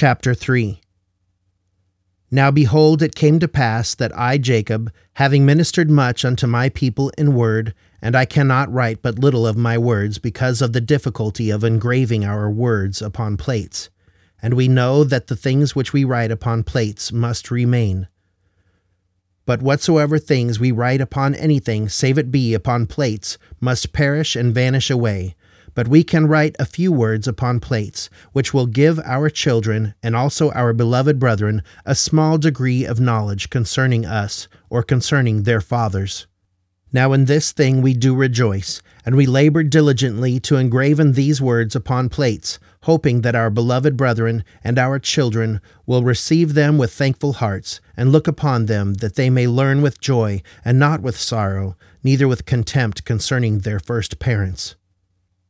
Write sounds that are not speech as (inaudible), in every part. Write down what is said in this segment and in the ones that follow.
Chapter 3 Now behold, it came to pass that I, Jacob, having ministered much unto my people in word, and I cannot write but little of my words because of the difficulty of engraving our words upon plates, and we know that the things which we write upon plates must remain. But whatsoever things we write upon anything, save it be upon plates, must perish and vanish away but we can write a few words upon plates, which will give our children and also our beloved brethren a small degree of knowledge concerning us or concerning their fathers. Now in this thing we do rejoice, and we labor diligently to engraven these words upon plates, hoping that our beloved brethren and our children will receive them with thankful hearts, and look upon them that they may learn with joy, and not with sorrow, neither with contempt concerning their first parents.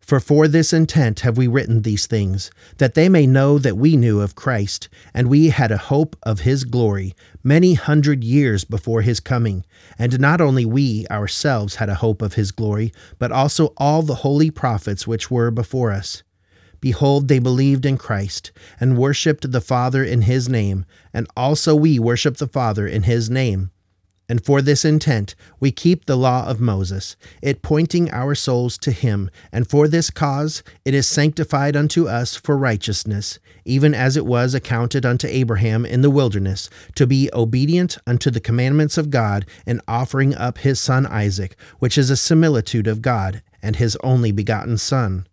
For for this intent have we written these things, that they may know that we knew of Christ, and we had a hope of his glory, many hundred years before his coming. And not only we ourselves had a hope of his glory, but also all the holy prophets which were before us. Behold, they believed in Christ, and worshipped the Father in his name, and also we worship the Father in his name. And for this intent we keep the law of Moses, it pointing our souls to him, and for this cause it is sanctified unto us for righteousness, even as it was accounted unto Abraham in the wilderness, to be obedient unto the commandments of God in offering up his son Isaac, which is a similitude of God and his only begotten Son.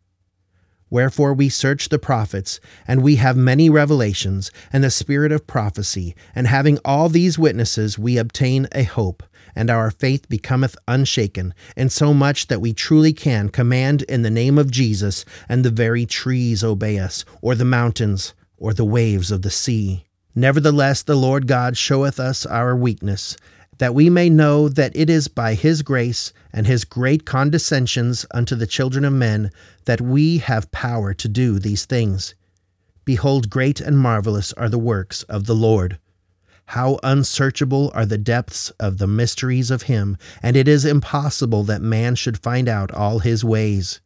Wherefore we search the prophets, and we have many revelations, and the spirit of prophecy, and having all these witnesses, we obtain a hope, and our faith becometh unshaken, in so much that we truly can command in the name of Jesus, and the very trees obey us, or the mountains, or the waves of the sea. Nevertheless, the Lord God showeth us our weakness that we may know that it is by his grace and his great condescensions unto the children of men that we have power to do these things. Behold, great and marvelous are the works of the Lord. How unsearchable are the depths of the mysteries of him, and it is impossible that man should find out all his ways.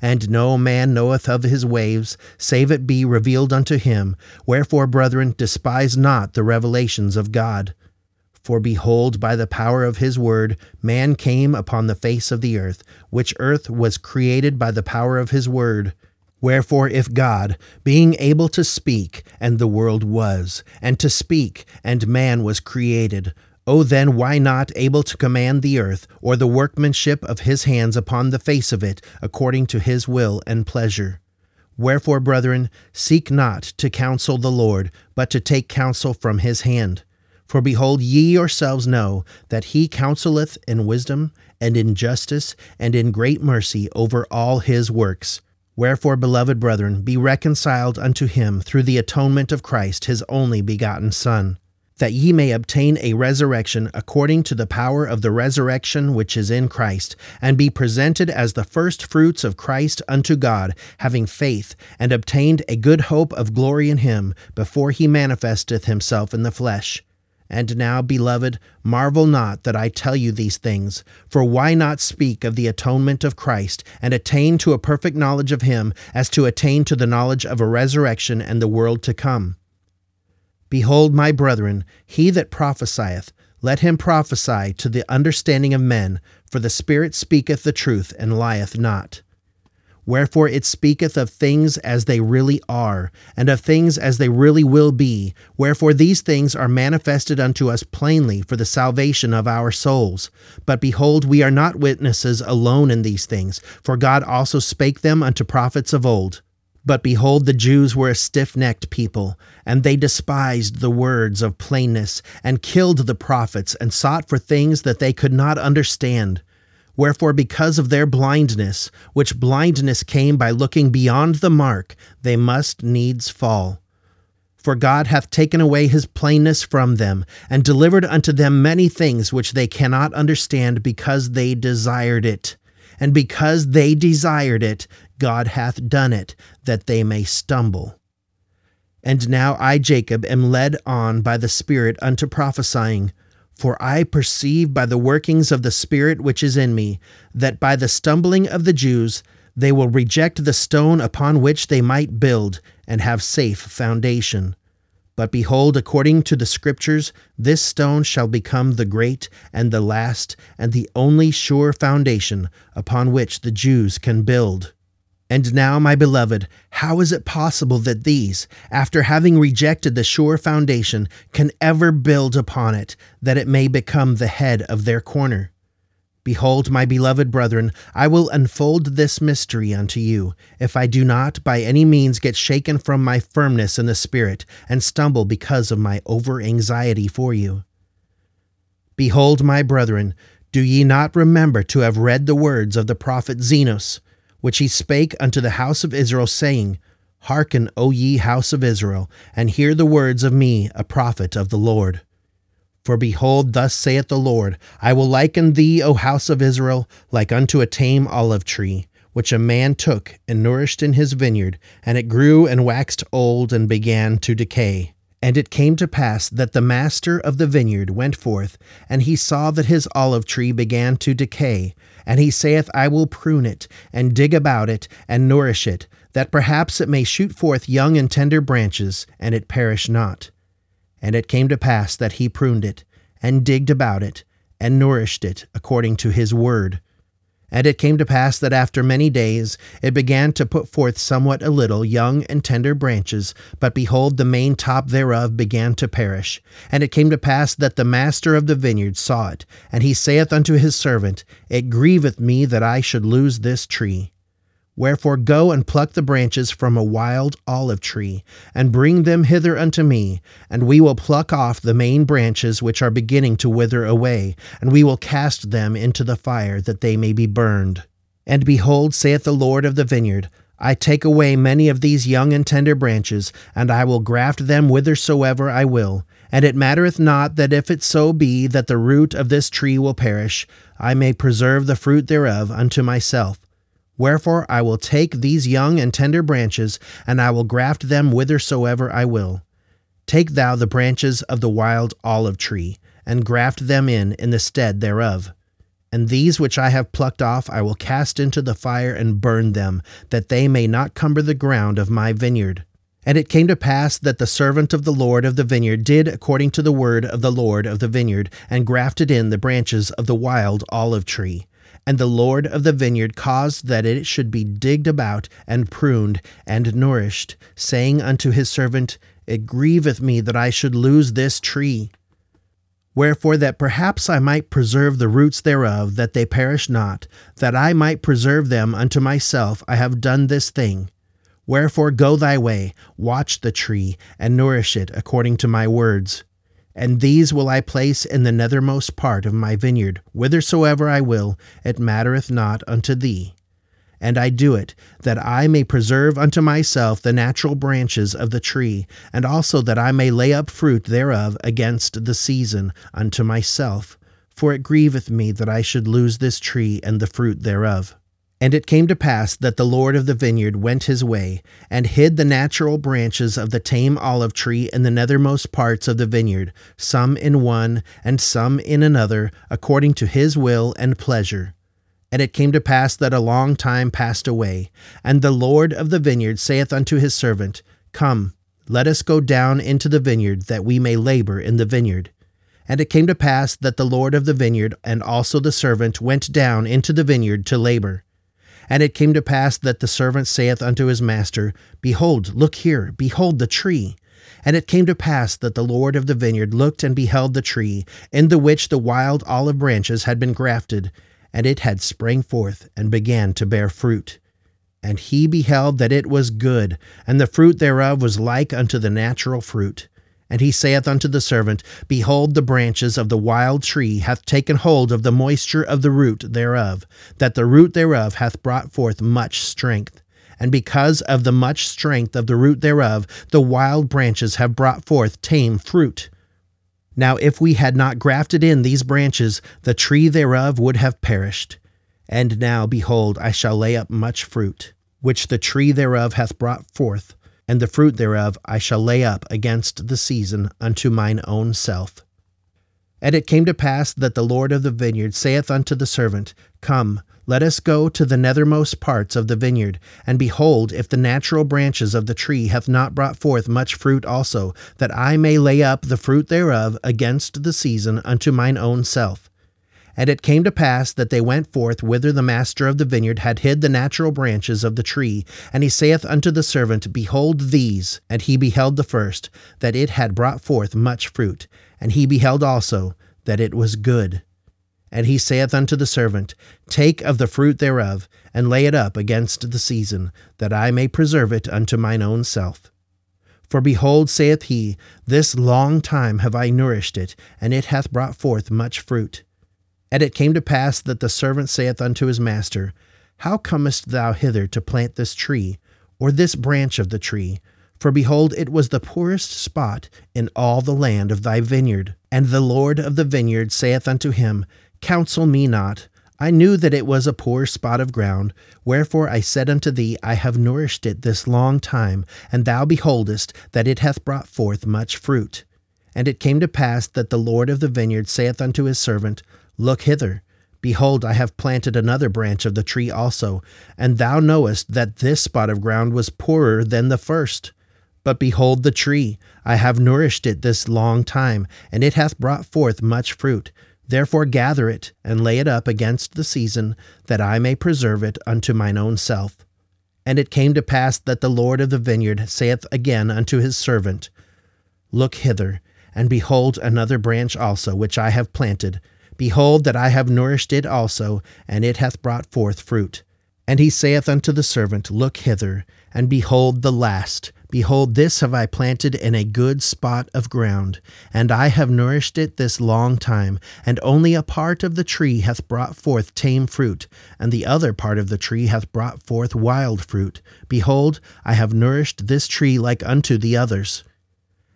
And no man knoweth of his ways, save it be revealed unto him. Wherefore, brethren, despise not the revelations of God. For behold, by the power of his word, man came upon the face of the earth, which earth was created by the power of his word. Wherefore, if God, being able to speak, and the world was, and to speak, and man was created, O then, why not able to command the earth, or the workmanship of his hands upon the face of it, according to his will and pleasure? Wherefore, brethren, seek not to counsel the Lord, but to take counsel from his hand. For behold, ye yourselves know that he counseleth in wisdom, and in justice, and in great mercy over all his works. Wherefore, beloved brethren, be reconciled unto him through the atonement of Christ, his only begotten Son, that ye may obtain a resurrection according to the power of the resurrection which is in Christ, and be presented as the firstfruits of Christ unto God, having faith, and obtained a good hope of glory in him, before he manifesteth himself in the flesh. And now, beloved, marvel not that I tell you these things, for why not speak of the atonement of Christ, and attain to a perfect knowledge of him, as to attain to the knowledge of a resurrection and the world to come? Behold, my brethren, he that prophesieth, let him prophesy to the understanding of men, for the Spirit speaketh the truth and lieth not. Wherefore it speaketh of things as they really are, and of things as they really will be. Wherefore these things are manifested unto us plainly for the salvation of our souls. But behold, we are not witnesses alone in these things, for God also spake them unto prophets of old. But behold, the Jews were a stiff necked people, and they despised the words of plainness, and killed the prophets, and sought for things that they could not understand. Wherefore, because of their blindness, which blindness came by looking beyond the mark, they must needs fall. For God hath taken away his plainness from them, and delivered unto them many things which they cannot understand, because they desired it. And because they desired it, God hath done it, that they may stumble. And now I, Jacob, am led on by the Spirit unto prophesying. For I perceive by the workings of the Spirit which is in me, that by the stumbling of the Jews They will reject the stone upon which they might build and have safe foundation. But behold, according to the Scriptures, this stone shall become the great and the last and the only sure foundation upon which the Jews can build. And now, my beloved, how is it possible that these, after having rejected the sure foundation, can ever build upon it, that it may become the head of their corner? Behold, my beloved brethren, I will unfold this mystery unto you, if I do not by any means get shaken from my firmness in the Spirit, and stumble because of my over anxiety for you. Behold, my brethren, do ye not remember to have read the words of the prophet Zenos, which he spake unto the house of Israel, saying, Hearken, O ye house of Israel, and hear the words of me, a prophet of the Lord. For behold, thus saith the Lord I will liken thee, O house of Israel, like unto a tame olive tree, which a man took and nourished in his vineyard, and it grew and waxed old and began to decay. And it came to pass that the master of the vineyard went forth, and he saw that his olive tree began to decay. And he saith, I will prune it, and dig about it, and nourish it, that perhaps it may shoot forth young and tender branches, and it perish not. And it came to pass that he pruned it, and digged about it, and nourished it according to his word. And it came to pass that after many days it began to put forth somewhat a little young and tender branches, but behold, the main top thereof began to perish. And it came to pass that the master of the vineyard saw it, and he saith unto his servant, It grieveth me that I should lose this tree. Wherefore go and pluck the branches from a wild olive tree, and bring them hither unto me, and we will pluck off the main branches which are beginning to wither away, and we will cast them into the fire, that they may be burned. And behold, saith the Lord of the vineyard, I take away many of these young and tender branches, and I will graft them whithersoever I will. And it mattereth not that if it so be that the root of this tree will perish, I may preserve the fruit thereof unto myself. Wherefore I will take these young and tender branches, and I will graft them whithersoever I will. Take thou the branches of the wild olive tree, and graft them in in the stead thereof. And these which I have plucked off I will cast into the fire and burn them, that they may not cumber the ground of my vineyard. And it came to pass that the servant of the Lord of the vineyard did according to the word of the Lord of the vineyard, and grafted in the branches of the wild olive tree. And the Lord of the vineyard caused that it should be digged about, and pruned, and nourished, saying unto his servant, It grieveth me that I should lose this tree. Wherefore, that perhaps I might preserve the roots thereof, that they perish not, that I might preserve them unto myself, I have done this thing. Wherefore, go thy way, watch the tree, and nourish it according to my words. And these will I place in the nethermost part of my vineyard, whithersoever I will, it mattereth not unto thee. And I do it, that I may preserve unto myself the natural branches of the tree, and also that I may lay up fruit thereof against the season unto myself. For it grieveth me that I should lose this tree and the fruit thereof. And it came to pass that the Lord of the vineyard went his way, and hid the natural branches of the tame olive tree in the nethermost parts of the vineyard, some in one, and some in another, according to his will and pleasure. And it came to pass that a long time passed away, and the Lord of the vineyard saith unto his servant, Come, let us go down into the vineyard, that we may labor in the vineyard. And it came to pass that the Lord of the vineyard and also the servant went down into the vineyard to labor. And it came to pass that the servant saith unto his master, Behold, look here, behold the tree. And it came to pass that the Lord of the vineyard looked and beheld the tree, in the which the wild olive branches had been grafted, and it had sprang forth and began to bear fruit. And he beheld that it was good, and the fruit thereof was like unto the natural fruit. And he saith unto the servant, Behold, the branches of the wild tree hath taken hold of the moisture of the root thereof, that the root thereof hath brought forth much strength. And because of the much strength of the root thereof, the wild branches have brought forth tame fruit. Now, if we had not grafted in these branches, the tree thereof would have perished. And now, behold, I shall lay up much fruit, which the tree thereof hath brought forth and the fruit thereof I shall lay up against the season unto mine own self. And it came to pass that the Lord of the vineyard saith unto the servant, Come, let us go to the nethermost parts of the vineyard, and behold, if the natural branches of the tree hath not brought forth much fruit also, that I may lay up the fruit thereof against the season unto mine own self. And it came to pass that they went forth whither the master of the vineyard had hid the natural branches of the tree. And he saith unto the servant, Behold these. And he beheld the first, that it had brought forth much fruit. And he beheld also that it was good. And he saith unto the servant, Take of the fruit thereof, and lay it up against the season, that I may preserve it unto mine own self. For behold, saith he, This long time have I nourished it, and it hath brought forth much fruit. And it came to pass that the servant saith unto his master, How comest thou hither to plant this tree, or this branch of the tree? For behold, it was the poorest spot in all the land of thy vineyard. And the Lord of the vineyard saith unto him, Counsel me not. I knew that it was a poor spot of ground, wherefore I said unto thee, I have nourished it this long time, and thou beholdest that it hath brought forth much fruit. And it came to pass that the Lord of the vineyard saith unto his servant, Look hither. Behold, I have planted another branch of the tree also, and thou knowest that this spot of ground was poorer than the first. But behold the tree, I have nourished it this long time, and it hath brought forth much fruit. Therefore gather it, and lay it up against the season, that I may preserve it unto mine own self. And it came to pass that the Lord of the vineyard saith again unto his servant, Look hither, and behold another branch also, which I have planted. Behold, that I have nourished it also, and it hath brought forth fruit. And he saith unto the servant, Look hither, and behold the last Behold, this have I planted in a good spot of ground, and I have nourished it this long time, and only a part of the tree hath brought forth tame fruit, and the other part of the tree hath brought forth wild fruit. Behold, I have nourished this tree like unto the others.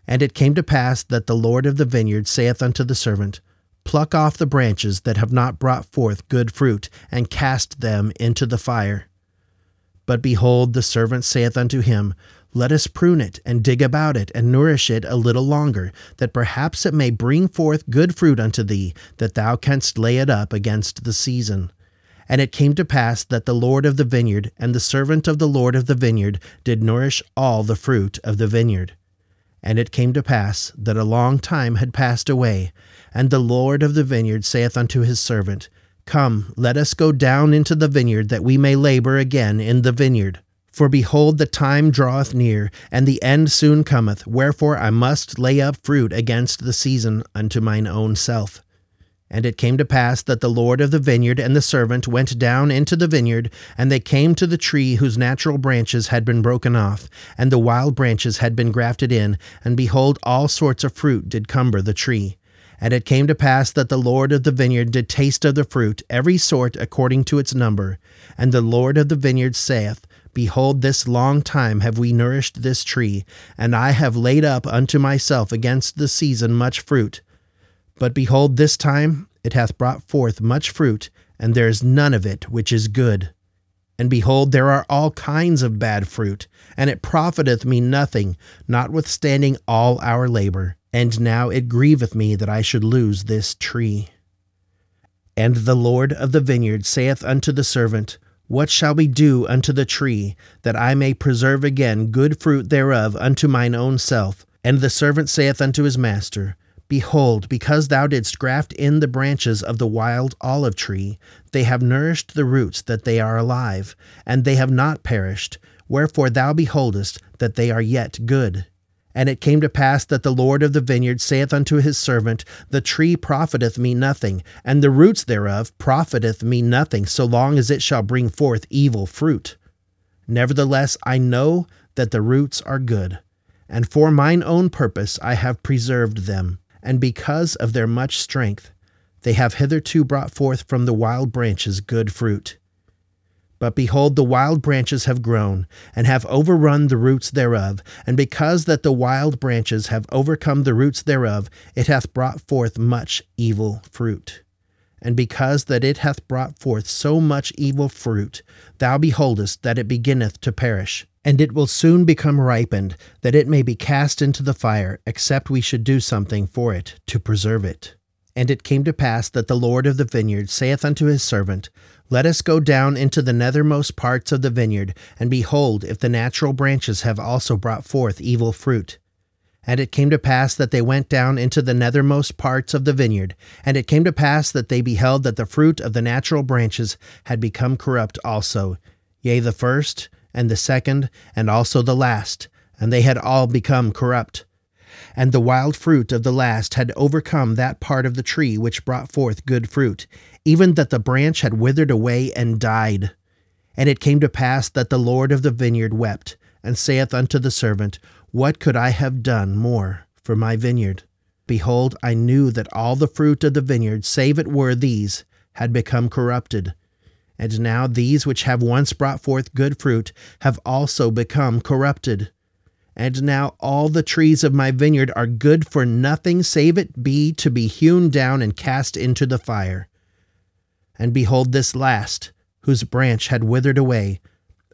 And it came to pass that the Lord of the vineyard saith unto the servant, Pluck off the branches that have not brought forth good fruit, and cast them into the fire. But behold, the servant saith unto him, let us prune it, and dig about it, and nourish it a little longer, that perhaps it may bring forth good fruit unto thee, that thou canst lay it up against the season. And it came to pass that the Lord of the vineyard and the servant of the Lord of the vineyard did nourish all the fruit of the vineyard. And it came to pass that a long time had passed away, and the Lord of the vineyard saith unto his servant, Come, let us go down into the vineyard, that we may labor again in the vineyard. For behold, the time draweth near, and the end soon cometh, wherefore I must lay up fruit against the season unto mine own self. And it came to pass that the Lord of the vineyard and the servant went down into the vineyard, and they came to the tree whose natural branches had been broken off, and the wild branches had been grafted in, and behold, all sorts of fruit did cumber the tree. And it came to pass that the Lord of the vineyard did taste of the fruit, every sort according to its number. And the Lord of the vineyard saith, Behold, this long time have we nourished this tree, and I have laid up unto myself against the season much fruit. But behold, this time it hath brought forth much fruit, and there is none of it which is good. And behold, there are all kinds of bad fruit, and it profiteth me nothing, notwithstanding all our labor. And now it grieveth me that I should lose this tree. And the Lord of the vineyard saith unto the servant, what shall we do unto the tree, that I may preserve again good fruit thereof unto mine own self? And the servant saith unto his master, Behold, because thou didst graft in the branches of the wild olive tree, they have nourished the roots that they are alive, and they have not perished. Wherefore thou beholdest that they are yet good. And it came to pass that the Lord of the vineyard saith unto his servant, The tree profiteth me nothing, and the roots thereof profiteth me nothing, so long as it shall bring forth evil fruit. Nevertheless, I know that the roots are good, and for mine own purpose I have preserved them, and because of their much strength, they have hitherto brought forth from the wild branches good fruit. But behold, the wild branches have grown, and have overrun the roots thereof. And because that the wild branches have overcome the roots thereof, it hath brought forth much evil fruit. And because that it hath brought forth so much evil fruit, thou beholdest that it beginneth to perish. And it will soon become ripened, that it may be cast into the fire, except we should do something for it to preserve it. And it came to pass that the Lord of the vineyard saith unto his servant, Let us go down into the nethermost parts of the vineyard, and behold, if the natural branches have also brought forth evil fruit. And it came to pass that they went down into the nethermost parts of the vineyard, and it came to pass that they beheld that the fruit of the natural branches had become corrupt also, yea, the first, and the second, and also the last, and they had all become corrupt and the wild fruit of the last had overcome that part of the tree which brought forth good fruit, even that the branch had withered away and died. And it came to pass that the Lord of the vineyard wept, and saith unto the servant, What could I have done more for my vineyard? Behold, I knew that all the fruit of the vineyard, save it were these, had become corrupted. And now these which have once brought forth good fruit have also become corrupted. And now all the trees of my vineyard are good for nothing save it be to be hewn down and cast into the fire. And behold, this last, whose branch had withered away,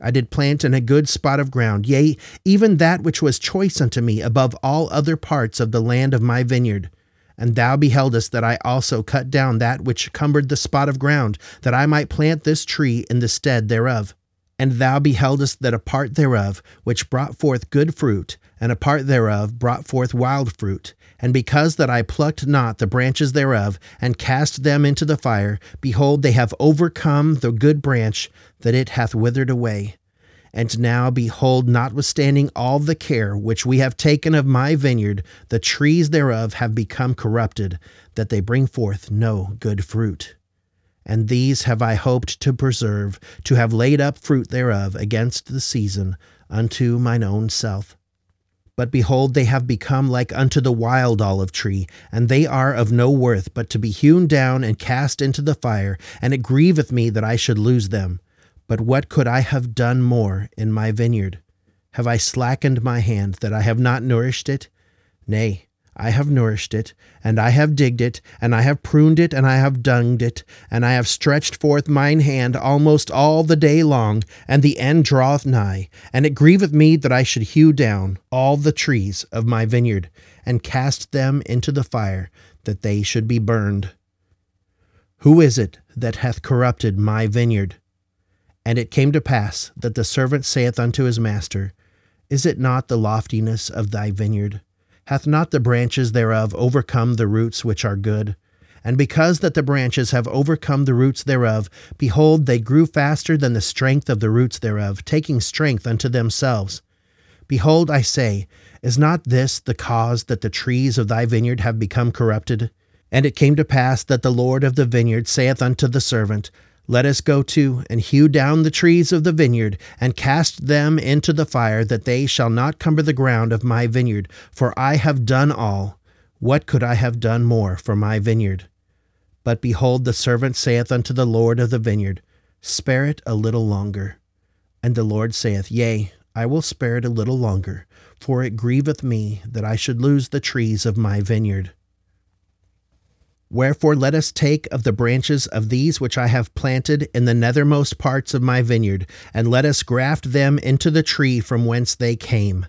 I did plant in a good spot of ground, yea, even that which was choice unto me above all other parts of the land of my vineyard. And thou beheldest that I also cut down that which cumbered the spot of ground, that I might plant this tree in the stead thereof. And thou beheldest that a part thereof, which brought forth good fruit, and a part thereof brought forth wild fruit. And because that I plucked not the branches thereof, and cast them into the fire, behold, they have overcome the good branch, that it hath withered away. And now, behold, notwithstanding all the care which we have taken of my vineyard, the trees thereof have become corrupted, that they bring forth no good fruit and these have I hoped to preserve, to have laid up fruit thereof against the season, unto mine own self. But behold, they have become like unto the wild olive tree, and they are of no worth but to be hewn down and cast into the fire, and it grieveth me that I should lose them. But what could I have done more in my vineyard? Have I slackened my hand that I have not nourished it? Nay, I have nourished it, and I have digged it, and I have pruned it, and I have dunged it, and I have stretched forth mine hand almost all the day long, and the end draweth nigh. And it grieveth me that I should hew down all the trees of my vineyard, and cast them into the fire, that they should be burned. Who is it that hath corrupted my vineyard? And it came to pass that the servant saith unto his master, Is it not the loftiness of thy vineyard? Hath not the branches thereof overcome the roots which are good? And because that the branches have overcome the roots thereof, behold, they grew faster than the strength of the roots thereof, taking strength unto themselves. Behold, I say, is not this the cause that the trees of thy vineyard have become corrupted? And it came to pass that the Lord of the vineyard saith unto the servant, let us go to and hew down the trees of the vineyard, and cast them into the fire, that they shall not cumber the ground of my vineyard. For I have done all. What could I have done more for my vineyard? But behold, the servant saith unto the Lord of the vineyard, Spare it a little longer. And the Lord saith, Yea, I will spare it a little longer, for it grieveth me that I should lose the trees of my vineyard. Wherefore let us take of the branches of these which I have planted in the nethermost parts of my vineyard, and let us graft them into the tree from whence they came.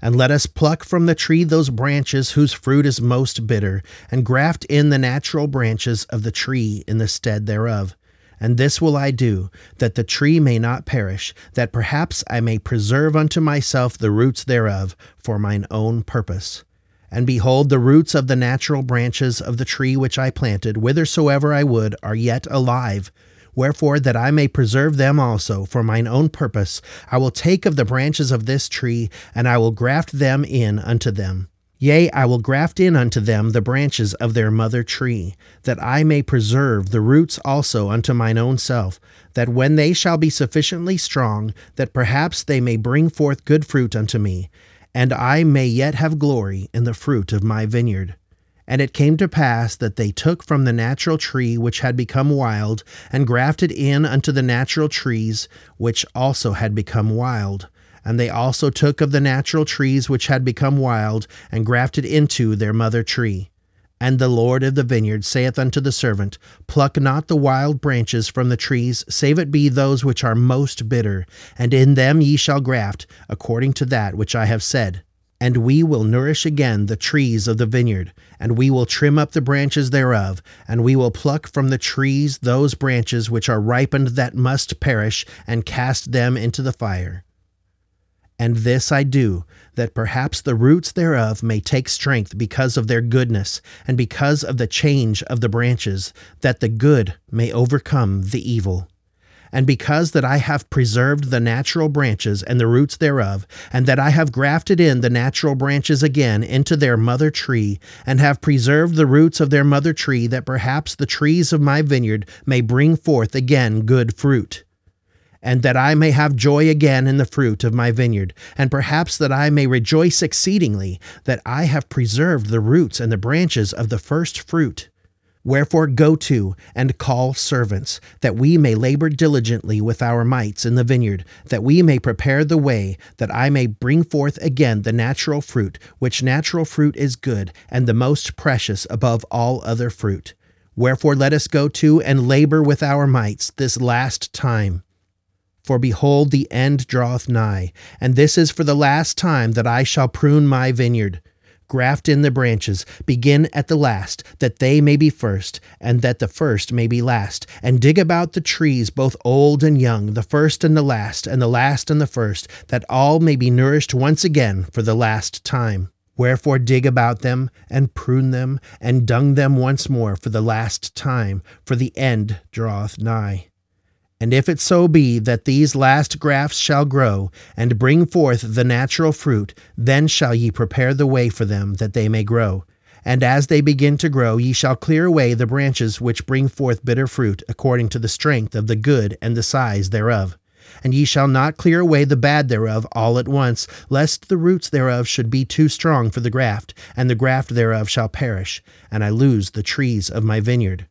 And let us pluck from the tree those branches whose fruit is most bitter, and graft in the natural branches of the tree in the stead thereof. And this will I do, that the tree may not perish, that perhaps I may preserve unto myself the roots thereof for mine own purpose. And behold, the roots of the natural branches of the tree which I planted, whithersoever I would, are yet alive. Wherefore, that I may preserve them also for mine own purpose, I will take of the branches of this tree, and I will graft them in unto them. Yea, I will graft in unto them the branches of their mother tree, that I may preserve the roots also unto mine own self, that when they shall be sufficiently strong, that perhaps they may bring forth good fruit unto me, and I may yet have glory in the fruit of my vineyard. And it came to pass that they took from the natural tree which had become wild, and grafted in unto the natural trees which also had become wild. And they also took of the natural trees which had become wild, and grafted into their mother tree. And the Lord of the vineyard saith unto the servant, Pluck not the wild branches from the trees, save it be those which are most bitter, and in them ye shall graft, according to that which I have said. And we will nourish again the trees of the vineyard, and we will trim up the branches thereof, and we will pluck from the trees those branches which are ripened that must perish, and cast them into the fire. And this I do, that perhaps the roots thereof may take strength because of their goodness, and because of the change of the branches, that the good may overcome the evil. And because that I have preserved the natural branches and the roots thereof, and that I have grafted in the natural branches again into their mother tree, and have preserved the roots of their mother tree, that perhaps the trees of my vineyard may bring forth again good fruit and that I may have joy again in the fruit of my vineyard, and perhaps that I may rejoice exceedingly that I have preserved the roots and the branches of the first fruit. Wherefore go to and call servants, that we may labor diligently with our mites in the vineyard, that we may prepare the way, that I may bring forth again the natural fruit, which natural fruit is good, and the most precious above all other fruit. Wherefore let us go to and labor with our mites this last time. For behold, the end draweth nigh, and this is for the last time that I shall prune my vineyard. Graft in the branches, begin at the last, that they may be first, and that the first may be last. And dig about the trees, both old and young, the first and the last, and the last and the first, that all may be nourished once again for the last time. Wherefore dig about them, and prune them, and dung them once more for the last time, for the end draweth nigh. And if it so be that these last grafts shall grow, and bring forth the natural fruit, then shall ye prepare the way for them, that they may grow. And as they begin to grow, ye shall clear away the branches which bring forth bitter fruit, according to the strength of the good and the size thereof. And ye shall not clear away the bad thereof all at once, lest the roots thereof should be too strong for the graft, and the graft thereof shall perish, and I lose the trees of my vineyard.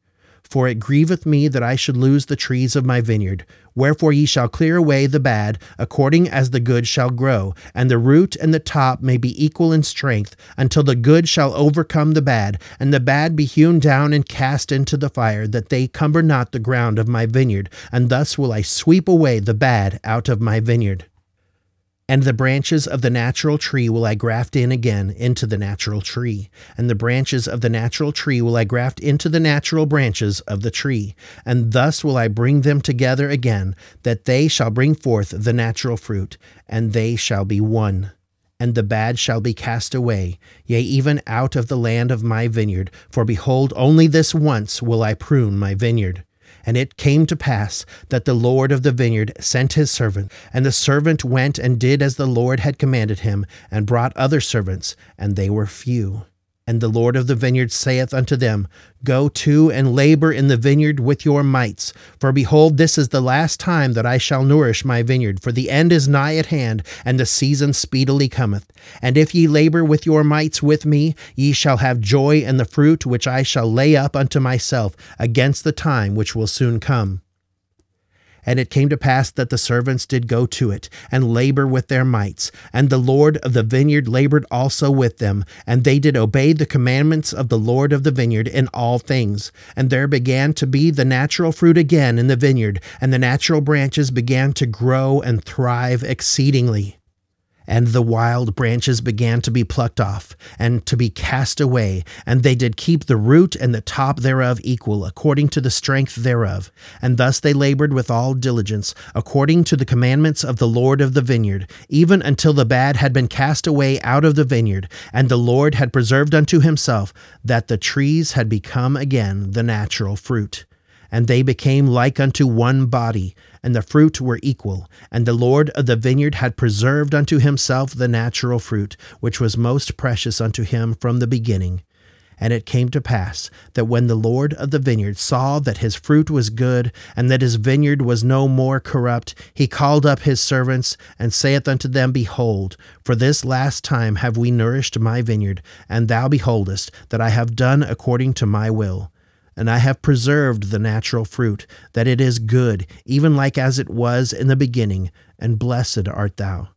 For it grieveth me that I should lose the trees of my vineyard. Wherefore ye shall clear away the bad, according as the good shall grow, and the root and the top may be equal in strength, until the good shall overcome the bad, and the bad be hewn down and cast into the fire, that they cumber not the ground of my vineyard, and thus will I sweep away the bad out of my vineyard. And the branches of the natural tree will I graft in again into the natural tree, and the branches of the natural tree will I graft into the natural branches of the tree, and thus will I bring them together again, that they shall bring forth the natural fruit, and they shall be one. And the bad shall be cast away, yea, even out of the land of my vineyard, for behold, only this once will I prune my vineyard. And it came to pass that the Lord of the vineyard sent his servant, and the servant went and did as the Lord had commanded him, and brought other servants, and they were few. And the Lord of the vineyard saith unto them, Go to and labor in the vineyard with your mites. For behold, this is the last time that I shall nourish my vineyard, for the end is nigh at hand, and the season speedily cometh. And if ye labor with your mites with me, ye shall have joy in the fruit which I shall lay up unto myself against the time which will soon come. And it came to pass that the servants did go to it, and labor with their mites. And the Lord of the vineyard labored also with them, and they did obey the commandments of the Lord of the vineyard in all things. And there began to be the natural fruit again in the vineyard, and the natural branches began to grow and thrive exceedingly. And the wild branches began to be plucked off, and to be cast away, and they did keep the root and the top thereof equal, according to the strength thereof. And thus they labored with all diligence, according to the commandments of the Lord of the vineyard, even until the bad had been cast away out of the vineyard, and the Lord had preserved unto himself that the trees had become again the natural fruit and they became like unto one body, and the fruit were equal. And the Lord of the vineyard had preserved unto himself the natural fruit, which was most precious unto him from the beginning. And it came to pass that when the Lord of the vineyard saw that his fruit was good, and that his vineyard was no more corrupt, he called up his servants, and saith unto them, Behold, for this last time have we nourished my vineyard, and thou beholdest that I have done according to my will and I have preserved the natural fruit, that it is good, even like as it was in the beginning, and blessed art thou.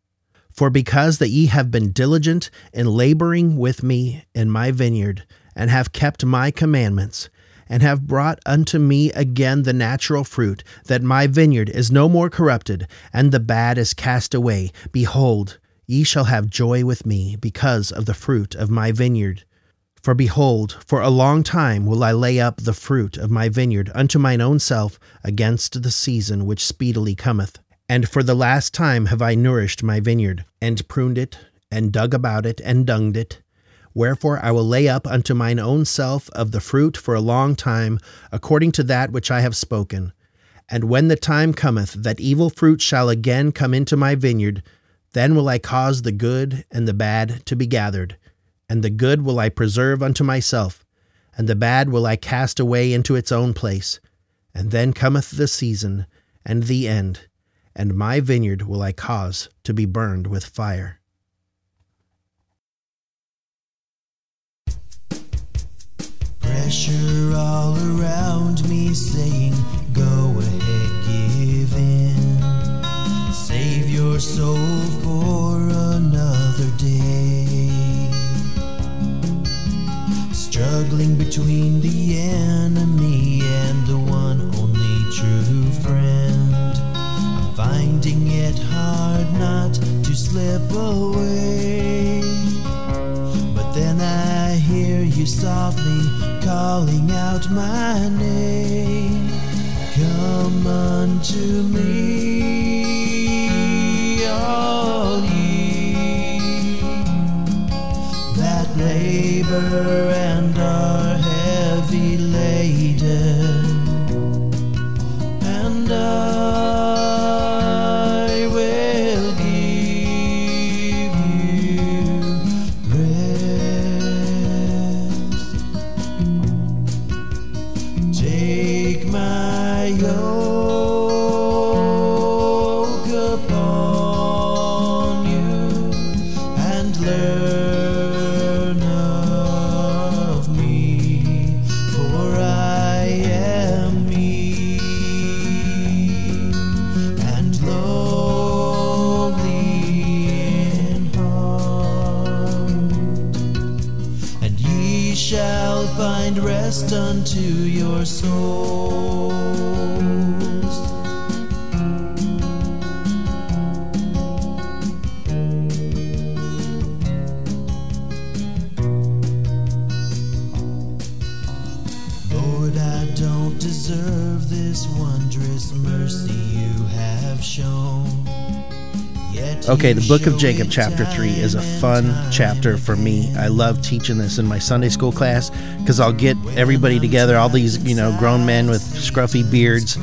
For because that ye have been diligent in laboring with me in my vineyard, and have kept my commandments, and have brought unto me again the natural fruit, that my vineyard is no more corrupted, and the bad is cast away, behold, Ye shall have joy with me because of the fruit of my vineyard. For behold, for a long time will I lay up the fruit of my vineyard unto mine own self against the season which speedily cometh. And for the last time have I nourished my vineyard, and pruned it, and dug about it, and dunged it. Wherefore I will lay up unto mine own self of the fruit for a long time, according to that which I have spoken. And when the time cometh that evil fruit shall again come into my vineyard, then will I cause the good and the bad to be gathered, and the good will I preserve unto myself, and the bad will I cast away into its own place. And then cometh the season and the end, and my vineyard will I cause to be burned with fire. Pressure all around me saying, Go ahead, give in. Save your soul Struggling between the enemy and the one only true friend. I'm finding it hard not to slip away. But then I hear you softly calling out my name. Come unto me, deserve this wondrous mercy you have shown. Yet Okay, the book of Jacob, chapter 3, is a fun chapter for me. I love teaching this in my Sunday school class because I'll get everybody together, all these, you know, grown men with scruffy beards,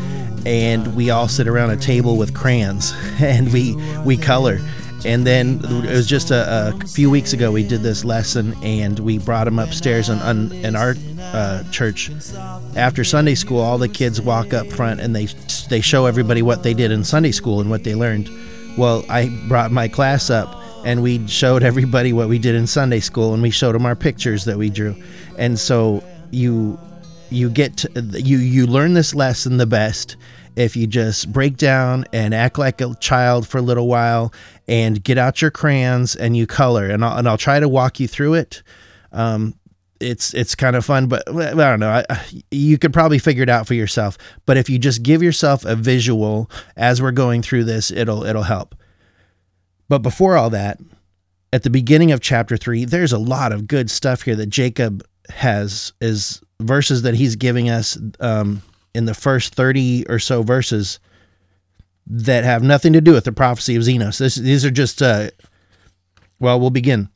and we all sit around a table with crayons (laughs) and we, we color. And then it was just a, a few weeks ago we did this lesson and we brought them upstairs in our uh, church. After Sunday school, all the kids walk up front and they they show everybody what they did in Sunday school and what they learned. Well, I brought my class up and we showed everybody what we did in Sunday school and we showed them our pictures that we drew. And so you you get to, you you learn this lesson the best if you just break down and act like a child for a little while and get out your crayons and you color and I'll, and I'll try to walk you through it. Um, it's it's kind of fun, but I don't know. I, you could probably figure it out for yourself. But if you just give yourself a visual as we're going through this, it'll it'll help. But before all that, at the beginning of chapter three, there's a lot of good stuff here that Jacob has is verses that he's giving us um, in the first thirty or so verses that have nothing to do with the prophecy of Zenos. This, these are just uh, well, we'll begin.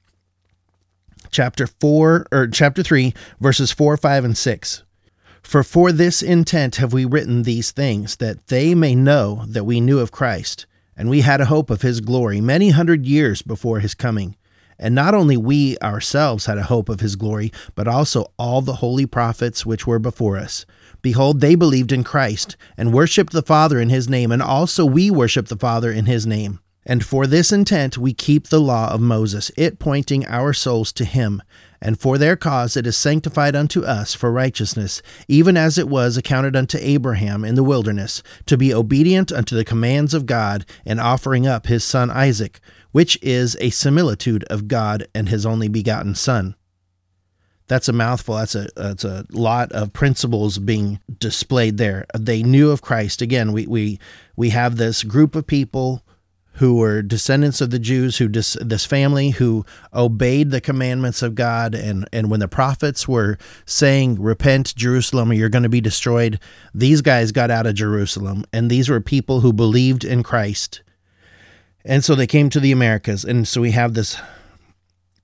Chapter 4 or chapter 3 verses 4 5 and 6 for for this intent have we written these things that they may know that we knew of Christ and we had a hope of his glory many hundred years before his coming. And not only we ourselves had a hope of his glory but also all the holy prophets which were before us behold they believed in Christ and worshiped the father in his name and also we worship the father in his name and for this intent we keep the law of Moses, it pointing our souls to him. And for their cause it is sanctified unto us for righteousness, even as it was accounted unto Abraham in the wilderness, to be obedient unto the commands of God, and offering up his son Isaac, which is a similitude of God and his only begotten Son. That's a mouthful. That's a that's a lot of principles being displayed there. They knew of Christ. Again, we we we have this group of people who were descendants of the Jews, who dis, this family who obeyed the commandments of God, and and when the prophets were saying, "Repent, Jerusalem, or you're going to be destroyed," these guys got out of Jerusalem, and these were people who believed in Christ, and so they came to the Americas, and so we have this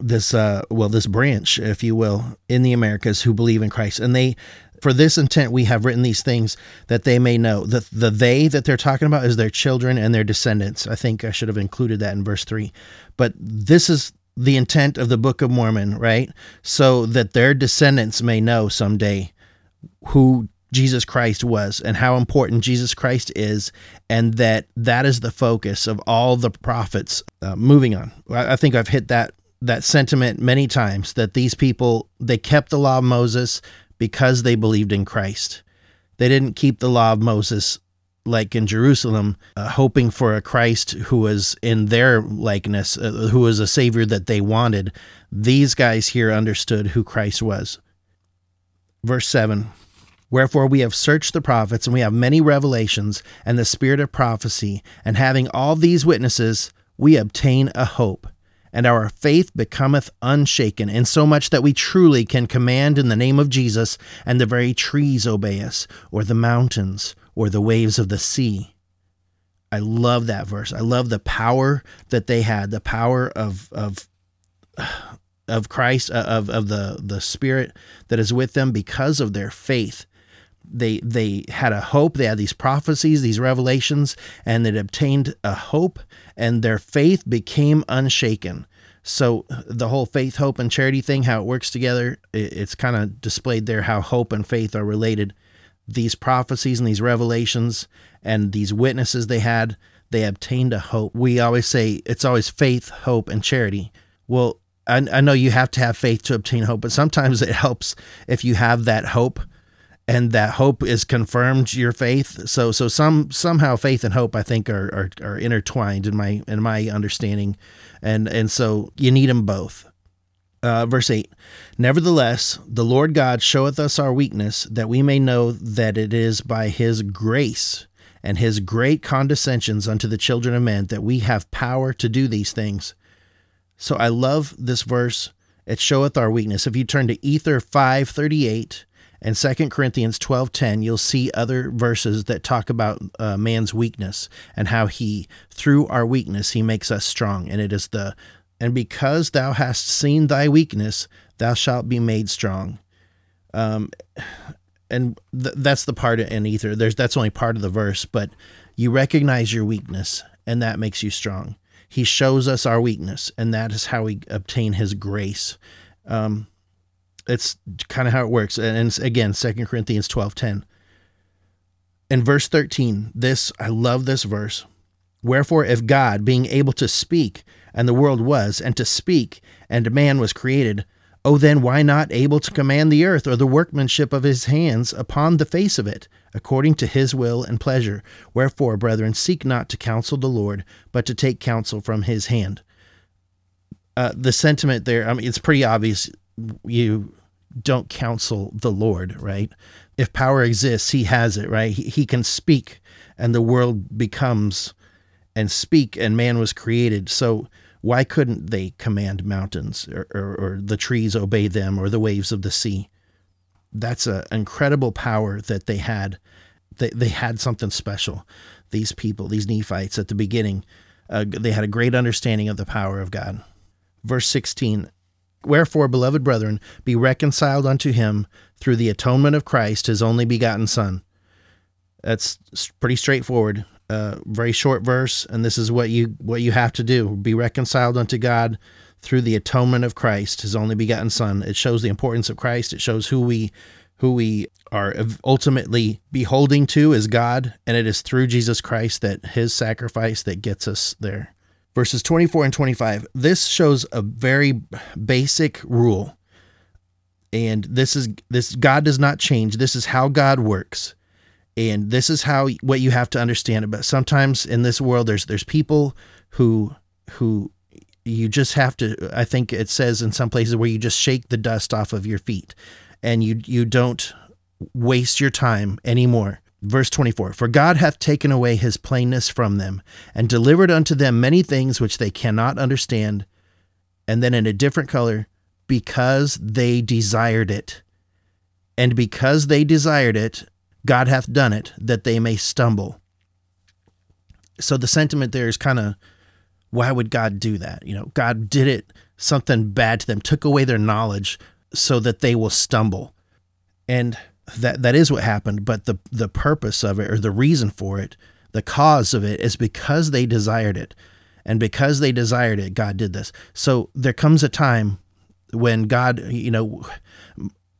this uh well this branch if you will in the americas who believe in christ. And they for this intent we have written these things that they may know. The the they that they're talking about is their children and their descendants. I think i should have included that in verse 3 but this is the intent of the book of mormon right? So that their descendants may know someday who Jesus Christ was and how important Jesus Christ is, and that that is the focus of all the prophets. Uh, moving on, I think I've hit that that sentiment many times that these people they kept the law of Moses because they believed in Christ. They didn't keep the law of Moses like in Jerusalem, uh, hoping for a Christ who was in their likeness, uh, who was a savior that they wanted. These guys here understood who Christ was. Verse 7 Wherefore we have searched the prophets, and we have many revelations and the spirit of prophecy, and having all these witnesses, we obtain a hope and our faith becometh unshaken, in so much that we truly can command in the name of Jesus, and the very trees obey us, or the mountains, or the waves of the sea. I love that verse. I love the power that they had, the power of of (sighs) of Christ, uh, of of the the Spirit that is with them because of their faith they they had a hope they had these prophecies these revelations and it obtained a hope and their faith became unshaken. So the whole faith hope and charity thing how it works together it's kind of displayed there how hope and faith are related. These prophecies and these revelations and these witnesses they had they obtained a hope. We always say it's always faith hope and charity. Well I, I know you have to have faith to obtain hope but sometimes it helps if you have that hope and that hope is confirmed your faith. So so some somehow faith and hope I think are, are are, intertwined in my in my understanding, and and so you need them both. Uh, verse 8 Nevertheless, the Lord God showeth us our weakness, that we may know that it is by his grace and his great condescensions unto the children of men that we have power to do these things. So I love this verse. It showeth our weakness. If you turn to Ether 538, and 2 Corinthians 12:10 you'll see other verses that talk about uh, man's weakness and how he through our weakness he makes us strong. And it is the and because thou hast seen thy weakness thou shalt be made strong. Um and th- that's the part in ether. There's that's only part of the verse but you recognize your weakness and that makes you strong. He shows us our weakness and that is how we obtain his grace. Um it's kind of how it works. And, again, Second Corinthians 12 10. In verse 13, this, I love this verse. Wherefore, if God, being able to speak, and the world was, and to speak, and man was created, oh, then why not able to command the earth or the workmanship of his hands upon the face of it, according to his will and pleasure? Wherefore, brethren, seek not to counsel the Lord, but to take counsel from his hand. Uh, the sentiment there, I mean, it's pretty obvious you don't counsel the Lord, right? If power exists, he has it, right? He, he can speak and the world becomes and speak and man was created. So why couldn't they command mountains or, or, or the trees obey them or the waves of the sea? That's an incredible power that they had. They, they had something special. These people, these Nephites at the beginning, uh, they had a great understanding of the power of God. Verse 16 Wherefore, beloved brethren, be reconciled unto him through the atonement of Christ, his only begotten Son. That's pretty straightforward. Uh, very short verse, and this is what you what you have to do: be reconciled unto God through the atonement of Christ, his only begotten Son. It shows the importance of Christ. It shows who we who we are ultimately beholding to is God, and it is through Jesus Christ that His sacrifice that gets us there verses 24 and 25. This shows a very basic rule. And this is this God does not change. This is how God works. And this is how what you have to understand about sometimes in this world there's there's people who who you just have to I think it says in some places where you just shake the dust off of your feet and you you don't waste your time anymore Verse 24 For God hath taken away his plainness from them, and delivered unto them many things which they cannot understand. And then in a different color, because they desired it. And because they desired it, God hath done it, that they may stumble. So the sentiment there is kind of why would God do that? You know, God did it something bad to them, took away their knowledge so that they will stumble. And that that is what happened, but the the purpose of it or the reason for it, the cause of it is because they desired it. And because they desired it, God did this. So there comes a time when God, you know,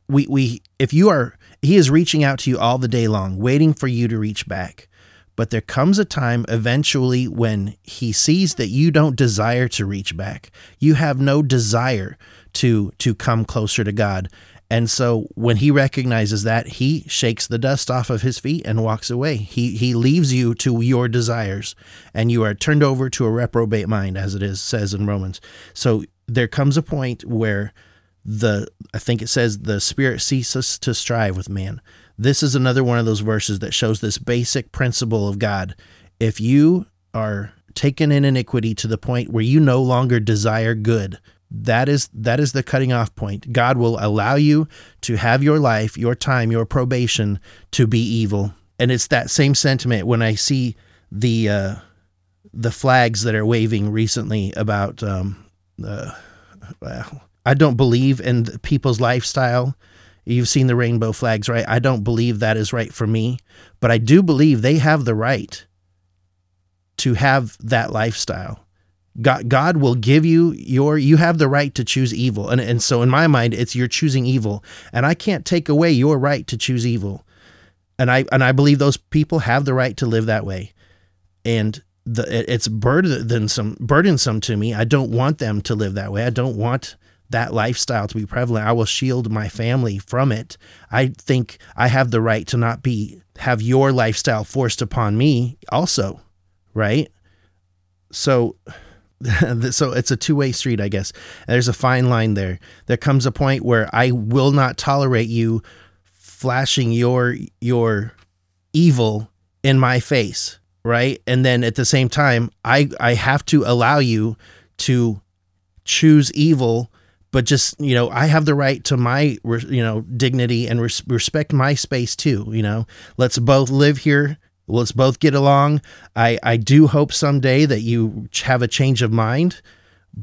we we if you are he is reaching out to you all the day long, waiting for you to reach back. But there comes a time eventually when he sees that you don't desire to reach back. You have no desire to to come closer to God. And so when he recognizes that, he shakes the dust off of his feet and walks away. He he leaves you to your desires and you are turned over to a reprobate mind as it is says in Romans. So there comes a point where the I think it says the spirit ceases to strive with man. This is another one of those verses that shows this basic principle of God. If you are taken in iniquity to the point where you no longer desire good, that is that is the cutting off point. God will allow you to have your life, your time, your probation to be evil. And it's that same sentiment when I see the uh, the flags that are waving recently about um, uh, well, I don't believe in people's lifestyle. You've seen the rainbow flags, right? I don't believe that is right for me, but I do believe they have the right to have that lifestyle. God, God will give you your you have the right to choose evil. And and so in my mind it's you're choosing evil. And I can't take away your right to choose evil. And I and I believe those people have the right to live that way. And the it's burdensome burdensome to me. I don't want them to live that way. I don't want that lifestyle to be prevalent. I will shield my family from it. I think I have the right to not be have your lifestyle forced upon me also, right? So (laughs) so it's a two-way street i guess. There's a fine line there. There comes a point where i will not tolerate you flashing your your evil in my face right? And then at the same time i i have to allow you to choose evil but just you know i have the right to my you know dignity and res- respect my space too you know? Let's both live here let's both get along. I, I do hope someday that you have a change of mind,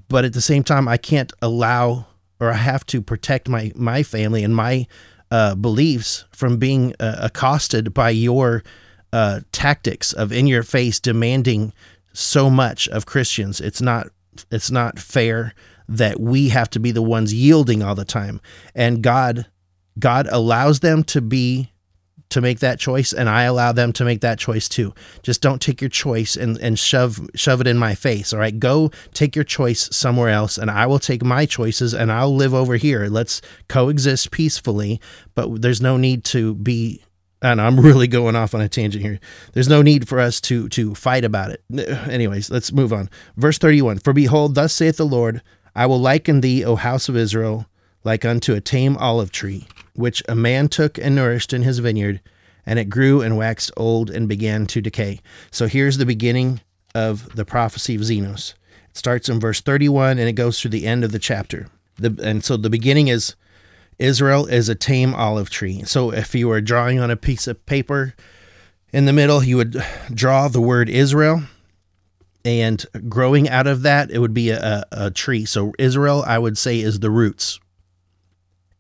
but at the same time, I can't allow or I have to protect my, my family and my uh, beliefs from being uh, accosted by your uh, tactics of in your face demanding so much of Christians. It's not it's not fair that we have to be the ones yielding all the time. And God God allows them to be to make that choice and I allow them to make that choice too. Just don't take your choice and, and shove shove it in my face. All right. Go take your choice somewhere else and I will take my choices and I'll live over here. Let's coexist peacefully. But there's no need to be and I'm (laughs) really going off on a tangent here. There's no need for us to to fight about it. (sighs) Anyways, let's move on. Verse 31 For behold, thus saith the Lord, I will liken thee, O house of Israel, like unto a tame olive tree, which a man took and nourished in his vineyard, and it grew and waxed old and began to decay. So here's the beginning of the prophecy of Zenos. It starts in verse 31 and it goes through the end of the chapter. The, and so the beginning is Israel is a tame olive tree. So if you were drawing on a piece of paper in the middle, you would draw the word Israel. And growing out of that, it would be a, a tree. So Israel, I would say, is the roots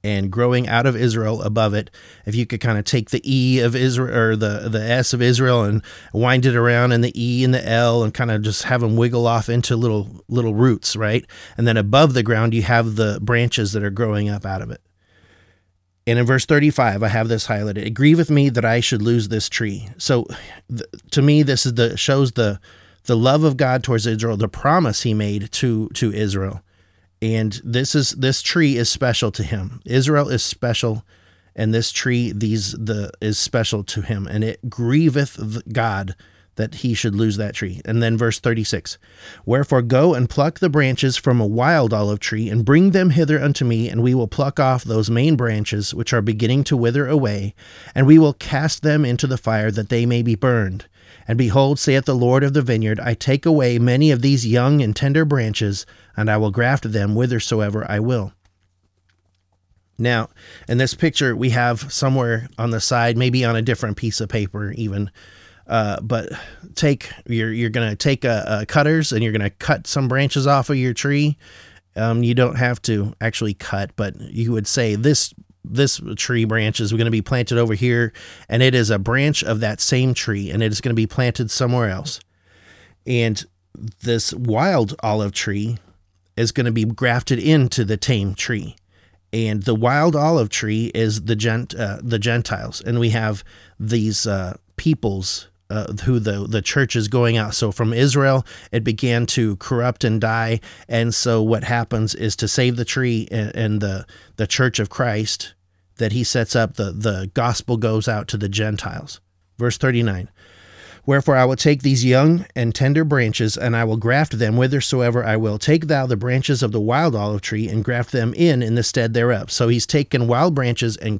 and growing out of Israel above it. If you could kind of take the E of Israel or the the S of Israel and wind it around and the E and the L and kind of just have them wiggle off into little little roots, right? And then above the ground you have the branches that are growing up out of it. And in verse 35, I have this highlighted. It grieveth me that I should lose this tree. So th- to me this is the shows the the love of God towards Israel, the promise he made to to Israel and this is this tree is special to him. Israel is special, and this tree these the is special to him, and it grieveth God that he should lose that tree. And then verse 36 Wherefore go and pluck the branches from a wild olive tree, and bring them hither unto me, and we will pluck off those main branches which are beginning to wither away, and we will cast them into the fire that they may be burned. And behold, saith the Lord of the vineyard, I take away many of these young and tender branches, and I will graft them whithersoever I will. Now, in this picture, we have somewhere on the side, maybe on a different piece of paper, even. Uh, but take you're you're gonna take a, a, cutters and you're gonna cut some branches off of your tree. Um, you don't have to actually cut, but you would say this this tree branch is going to be planted over here, and it is a branch of that same tree, and it is going to be planted somewhere else. And this wild olive tree is going to be grafted into the tame tree and the wild olive tree is the gent uh, the Gentiles, and we have these uh, peoples uh, who the the church is going out. So from Israel, it began to corrupt and die, and so what happens is to save the tree and, and the the church of Christ that He sets up, the the gospel goes out to the Gentiles. Verse thirty nine. Wherefore I will take these young and tender branches, and I will graft them whithersoever I will. Take thou the branches of the wild olive tree, and graft them in in the stead thereof. So he's taken wild branches and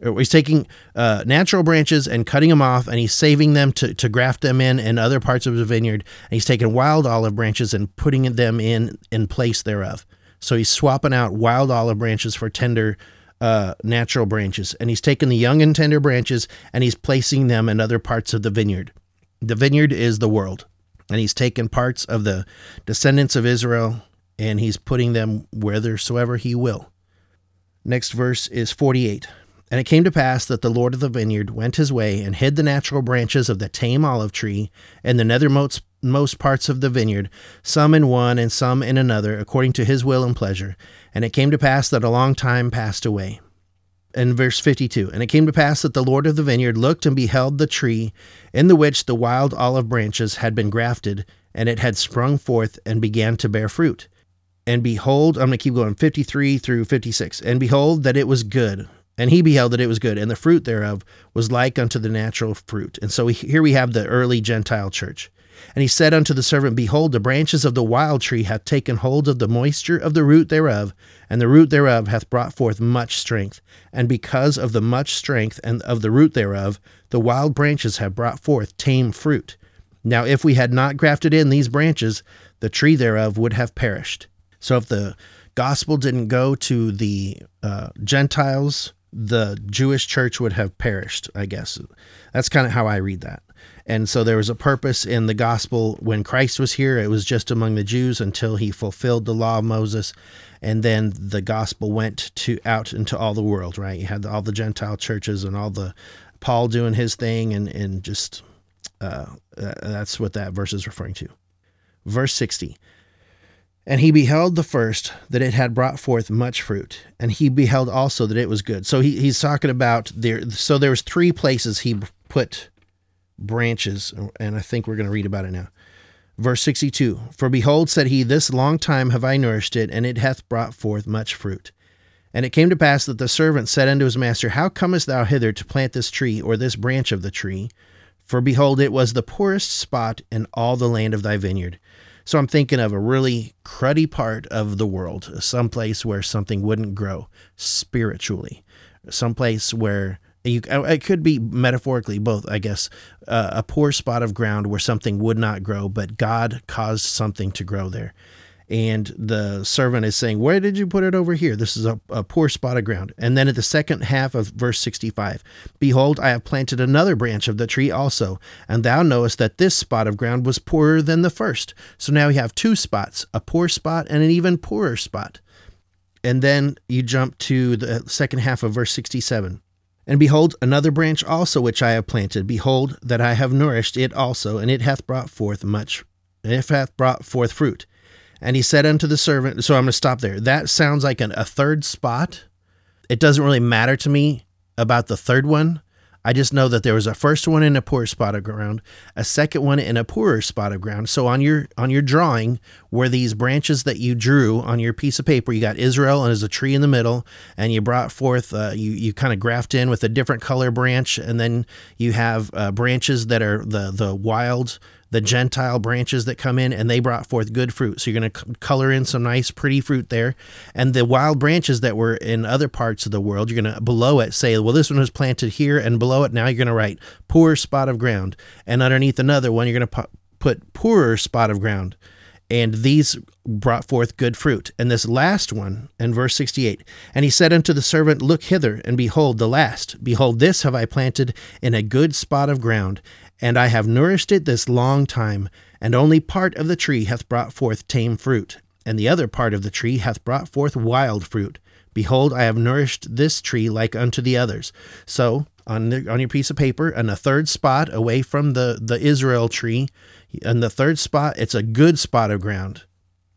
he's taking uh, natural branches and cutting them off, and he's saving them to, to graft them in in other parts of the vineyard. And he's taking wild olive branches and putting them in in place thereof. So he's swapping out wild olive branches for tender uh, natural branches, and he's taking the young and tender branches and he's placing them in other parts of the vineyard. The vineyard is the world, and he's taken parts of the descendants of Israel and he's putting them whithersoever he will. Next verse is 48. And it came to pass that the Lord of the vineyard went his way and hid the natural branches of the tame olive tree and the nethermost most parts of the vineyard, some in one and some in another, according to his will and pleasure. And it came to pass that a long time passed away in verse 52 And it came to pass that the Lord of the vineyard looked and beheld the tree in the which the wild olive branches had been grafted, and it had sprung forth and began to bear fruit. And behold, I'm going to keep going 53 through 56. And behold, that it was good. And he beheld that it was good, and the fruit thereof was like unto the natural fruit. And so we, here we have the early Gentile church. And he said unto the servant, Behold, the branches of the wild tree hath taken hold of the moisture of the root thereof, and the root thereof hath brought forth much strength. And because of the much strength and of the root thereof, the wild branches have brought forth tame fruit. Now, if we had not grafted in these branches, the tree thereof would have perished. So, if the gospel didn't go to the uh, Gentiles, the Jewish church would have perished, I guess. That's kind of how I read that. And so there was a purpose in the gospel when Christ was here. It was just among the Jews until he fulfilled the law of Moses. And then the gospel went to out into all the world, right? You had all the Gentile churches and all the Paul doing his thing, and, and just uh, that's what that verse is referring to. Verse 60 and he beheld the first that it had brought forth much fruit, and he beheld also that it was good. So he, he's talking about there. So there was three places he put branches, and I think we're going to read about it now. Verse 62 For behold, said he, This long time have I nourished it, and it hath brought forth much fruit. And it came to pass that the servant said unto his master, How comest thou hither to plant this tree, or this branch of the tree? For behold, it was the poorest spot in all the land of thy vineyard. So I'm thinking of a really cruddy part of the world, some place where something wouldn't grow spiritually, some place where you it could be metaphorically both, I guess, uh, a poor spot of ground where something would not grow, but God caused something to grow there and the servant is saying, Where did you put it over here? This is a, a, poor spot of ground. And then at the second half of verse 65, Behold, I have planted another branch of the tree also, and thou knowest that this spot of ground was poorer than the first. So now we have two spots, a poor spot and an even poorer spot. And then you jump to the second half of verse 67. And behold, another branch also which I have planted. Behold, that I have nourished it also, and it hath brought forth much, it hath brought forth fruit. And he said unto the servant, so I'm going to stop there. That sounds like an, a third spot. It doesn't really matter to me about the third one. I just know that there was a first one in a poor spot of ground, a second one in a poorer spot of ground. So on your on your drawing, where these branches that you drew on your piece of paper, you got Israel and there's a tree in the middle, and you brought forth uh, you you kind of graft in with a different color branch, and then you have uh, branches that are the the wild the Gentile branches that come in, and they brought forth good fruit. So you're going to color in some nice, pretty fruit there. And the wild branches that were in other parts of the world, you're going to below it say, well, this one was planted here, and below it now you're going to write poor spot of ground. And underneath another one, you're going to put poorer spot of ground. And these brought forth good fruit. And this last one, in verse 68, and he said unto the servant, Look hither, and behold the last. Behold, this have I planted in a good spot of ground, and I have nourished it this long time, and only part of the tree hath brought forth tame fruit, and the other part of the tree hath brought forth wild fruit. Behold, I have nourished this tree like unto the others. So, on, the, on your piece of paper, and a third spot away from the, the Israel tree, and the third spot, it's a good spot of ground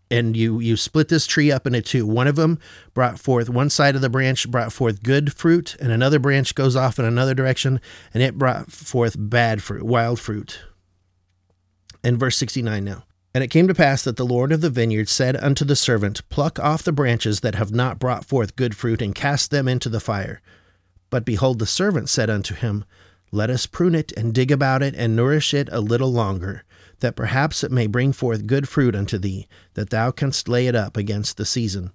and you you split this tree up into two. One of them brought forth one side of the branch brought forth good fruit, and another branch goes off in another direction, and it brought forth bad fruit, wild fruit. and verse 69 now. And it came to pass that the Lord of the vineyard said unto the servant, Pluck off the branches that have not brought forth good fruit, and cast them into the fire. But behold, the servant said unto him, Let us prune it, and dig about it, and nourish it a little longer that perhaps it may bring forth good fruit unto thee, that thou canst lay it up against the season.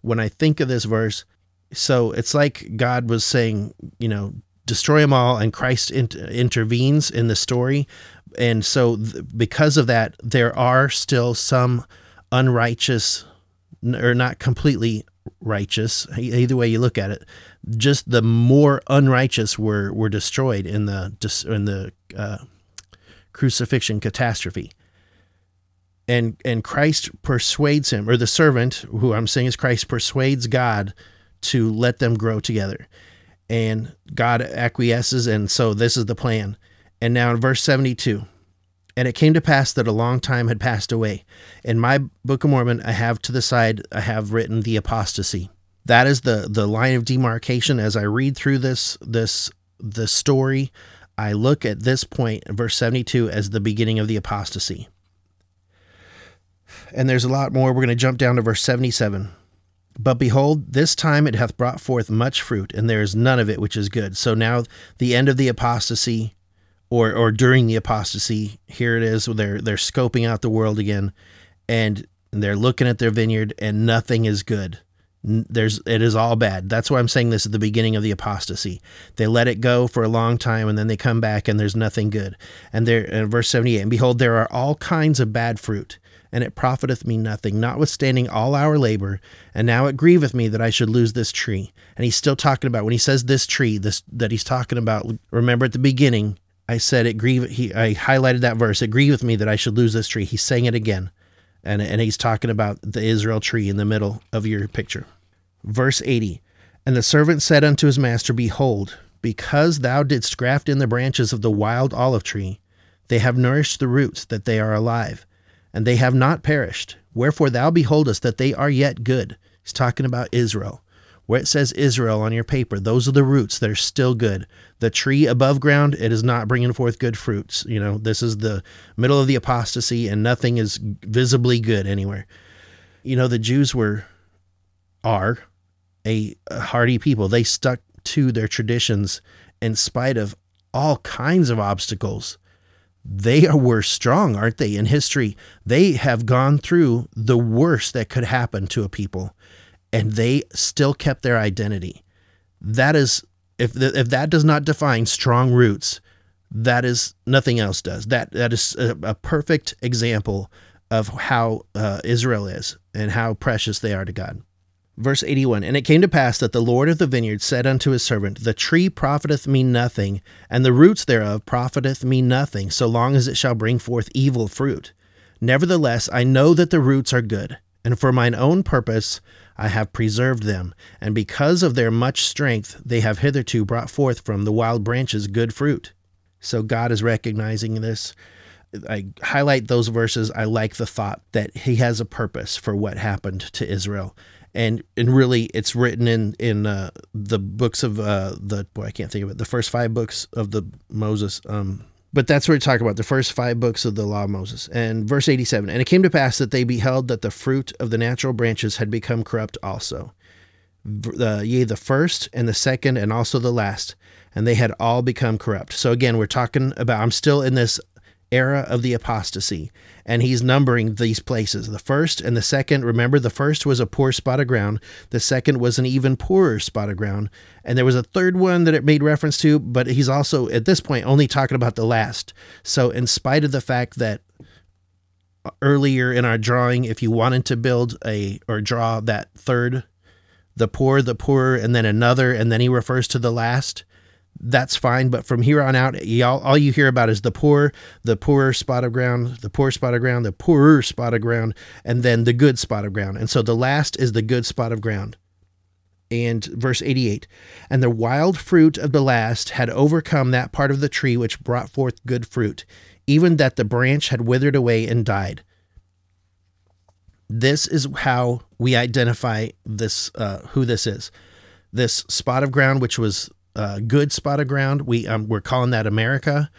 When I think of this verse, so it's like God was saying, you know, destroy them all, and Christ in- intervenes in the story. And so, th- because of that, there are still some unrighteous, or not completely righteous, either way you look at it. Just the more unrighteous were were destroyed in the in the uh, crucifixion catastrophe. And and Christ persuades him, or the servant, who I'm saying is Christ, persuades God to let them grow together. And God acquiesces, and so this is the plan. And now in verse 72, and it came to pass that a long time had passed away. In my Book of Mormon, I have to the side, I have written the apostasy. That is the the line of demarcation as I read through this this the story I look at this point, verse 72, as the beginning of the apostasy. And there's a lot more. We're going to jump down to verse 77. But behold, this time it hath brought forth much fruit, and there is none of it which is good. So now the end of the apostasy, or or during the apostasy, here it is. They're they're scoping out the world again, and they're looking at their vineyard, and nothing is good there's it is all bad. That's why I'm saying this at the beginning of the apostasy. They let it go for a long time and then they come back and there's nothing good. And there in verse 78, and behold there are all kinds of bad fruit, and it profiteth me nothing, notwithstanding all our labor, and now it grieveth me that I should lose this tree. And he's still talking about when he says this tree, this that he's talking about, remember at the beginning, I said it grieve he I highlighted that verse, it grieveth me that I should lose this tree. He's saying it again. And, and he's talking about the Israel tree in the middle of your picture. Verse 80 And the servant said unto his master, Behold, because thou didst graft in the branches of the wild olive tree, they have nourished the roots, that they are alive, and they have not perished. Wherefore thou beholdest that they are yet good. He's talking about Israel. Where it says Israel on your paper, those are the roots that are still good. The tree above ground, it is not bringing forth good fruits. You know, this is the middle of the apostasy, and nothing is visibly good anywhere. You know, the Jews were, are, a, hardy people. They stuck to their traditions in spite of all kinds of obstacles. They were strong, aren't they? In history, they have gone through the worst that could happen to a people, and they still kept their identity. That is, if if that does not define strong roots, that is nothing else does. That that is a, a perfect example of how uh, Israel is and how precious they are to God. Verse 81 And it came to pass that the Lord of the vineyard said unto his servant, The tree profiteth me nothing, and the roots thereof profiteth me nothing, so long as it shall bring forth evil fruit. Nevertheless, I know that the roots are good, and for mine own purpose I have preserved them, and because of their much strength they have hitherto brought forth from the wild branches good fruit. So God is recognizing this. I highlight those verses. I like the thought that he has a purpose for what happened to Israel and and really it's written in in uh, the books of uh, the boy I can't think of it the first five books of the Moses. Um, but that's what we talk about the first five books of the law of Moses. And verse 87 And it came to pass that they beheld that the fruit of the natural branches had become corrupt also. The, yea, the first and the second and also the last, and they had all become corrupt. So again, we're talking about, I'm still in this era of the apostasy and he's numbering these places. The first and the second, remember, the first was a poor spot of ground, the second was an even poorer spot of ground, and there was a third one that it made reference to, but he's also, at this point, only talking about the last. So, in spite of the fact that earlier in our drawing, if you wanted to build a or draw that third, the poor, the poorer, and then another, and then he refers to the last that's fine. But from here on out, y'all, all you hear about is the poor, the poorer spot of ground, the poor spot of ground, the poorer spot of ground, and then the good spot of ground. And so the last is the good spot of ground. And verse 88 And the wild fruit of the last had overcome that part of the tree which brought forth good fruit, even that the branch had withered away and died. This is how we identify this, uh, who this is. This spot of ground, which was uh, good spot of ground. We um, we're calling that America.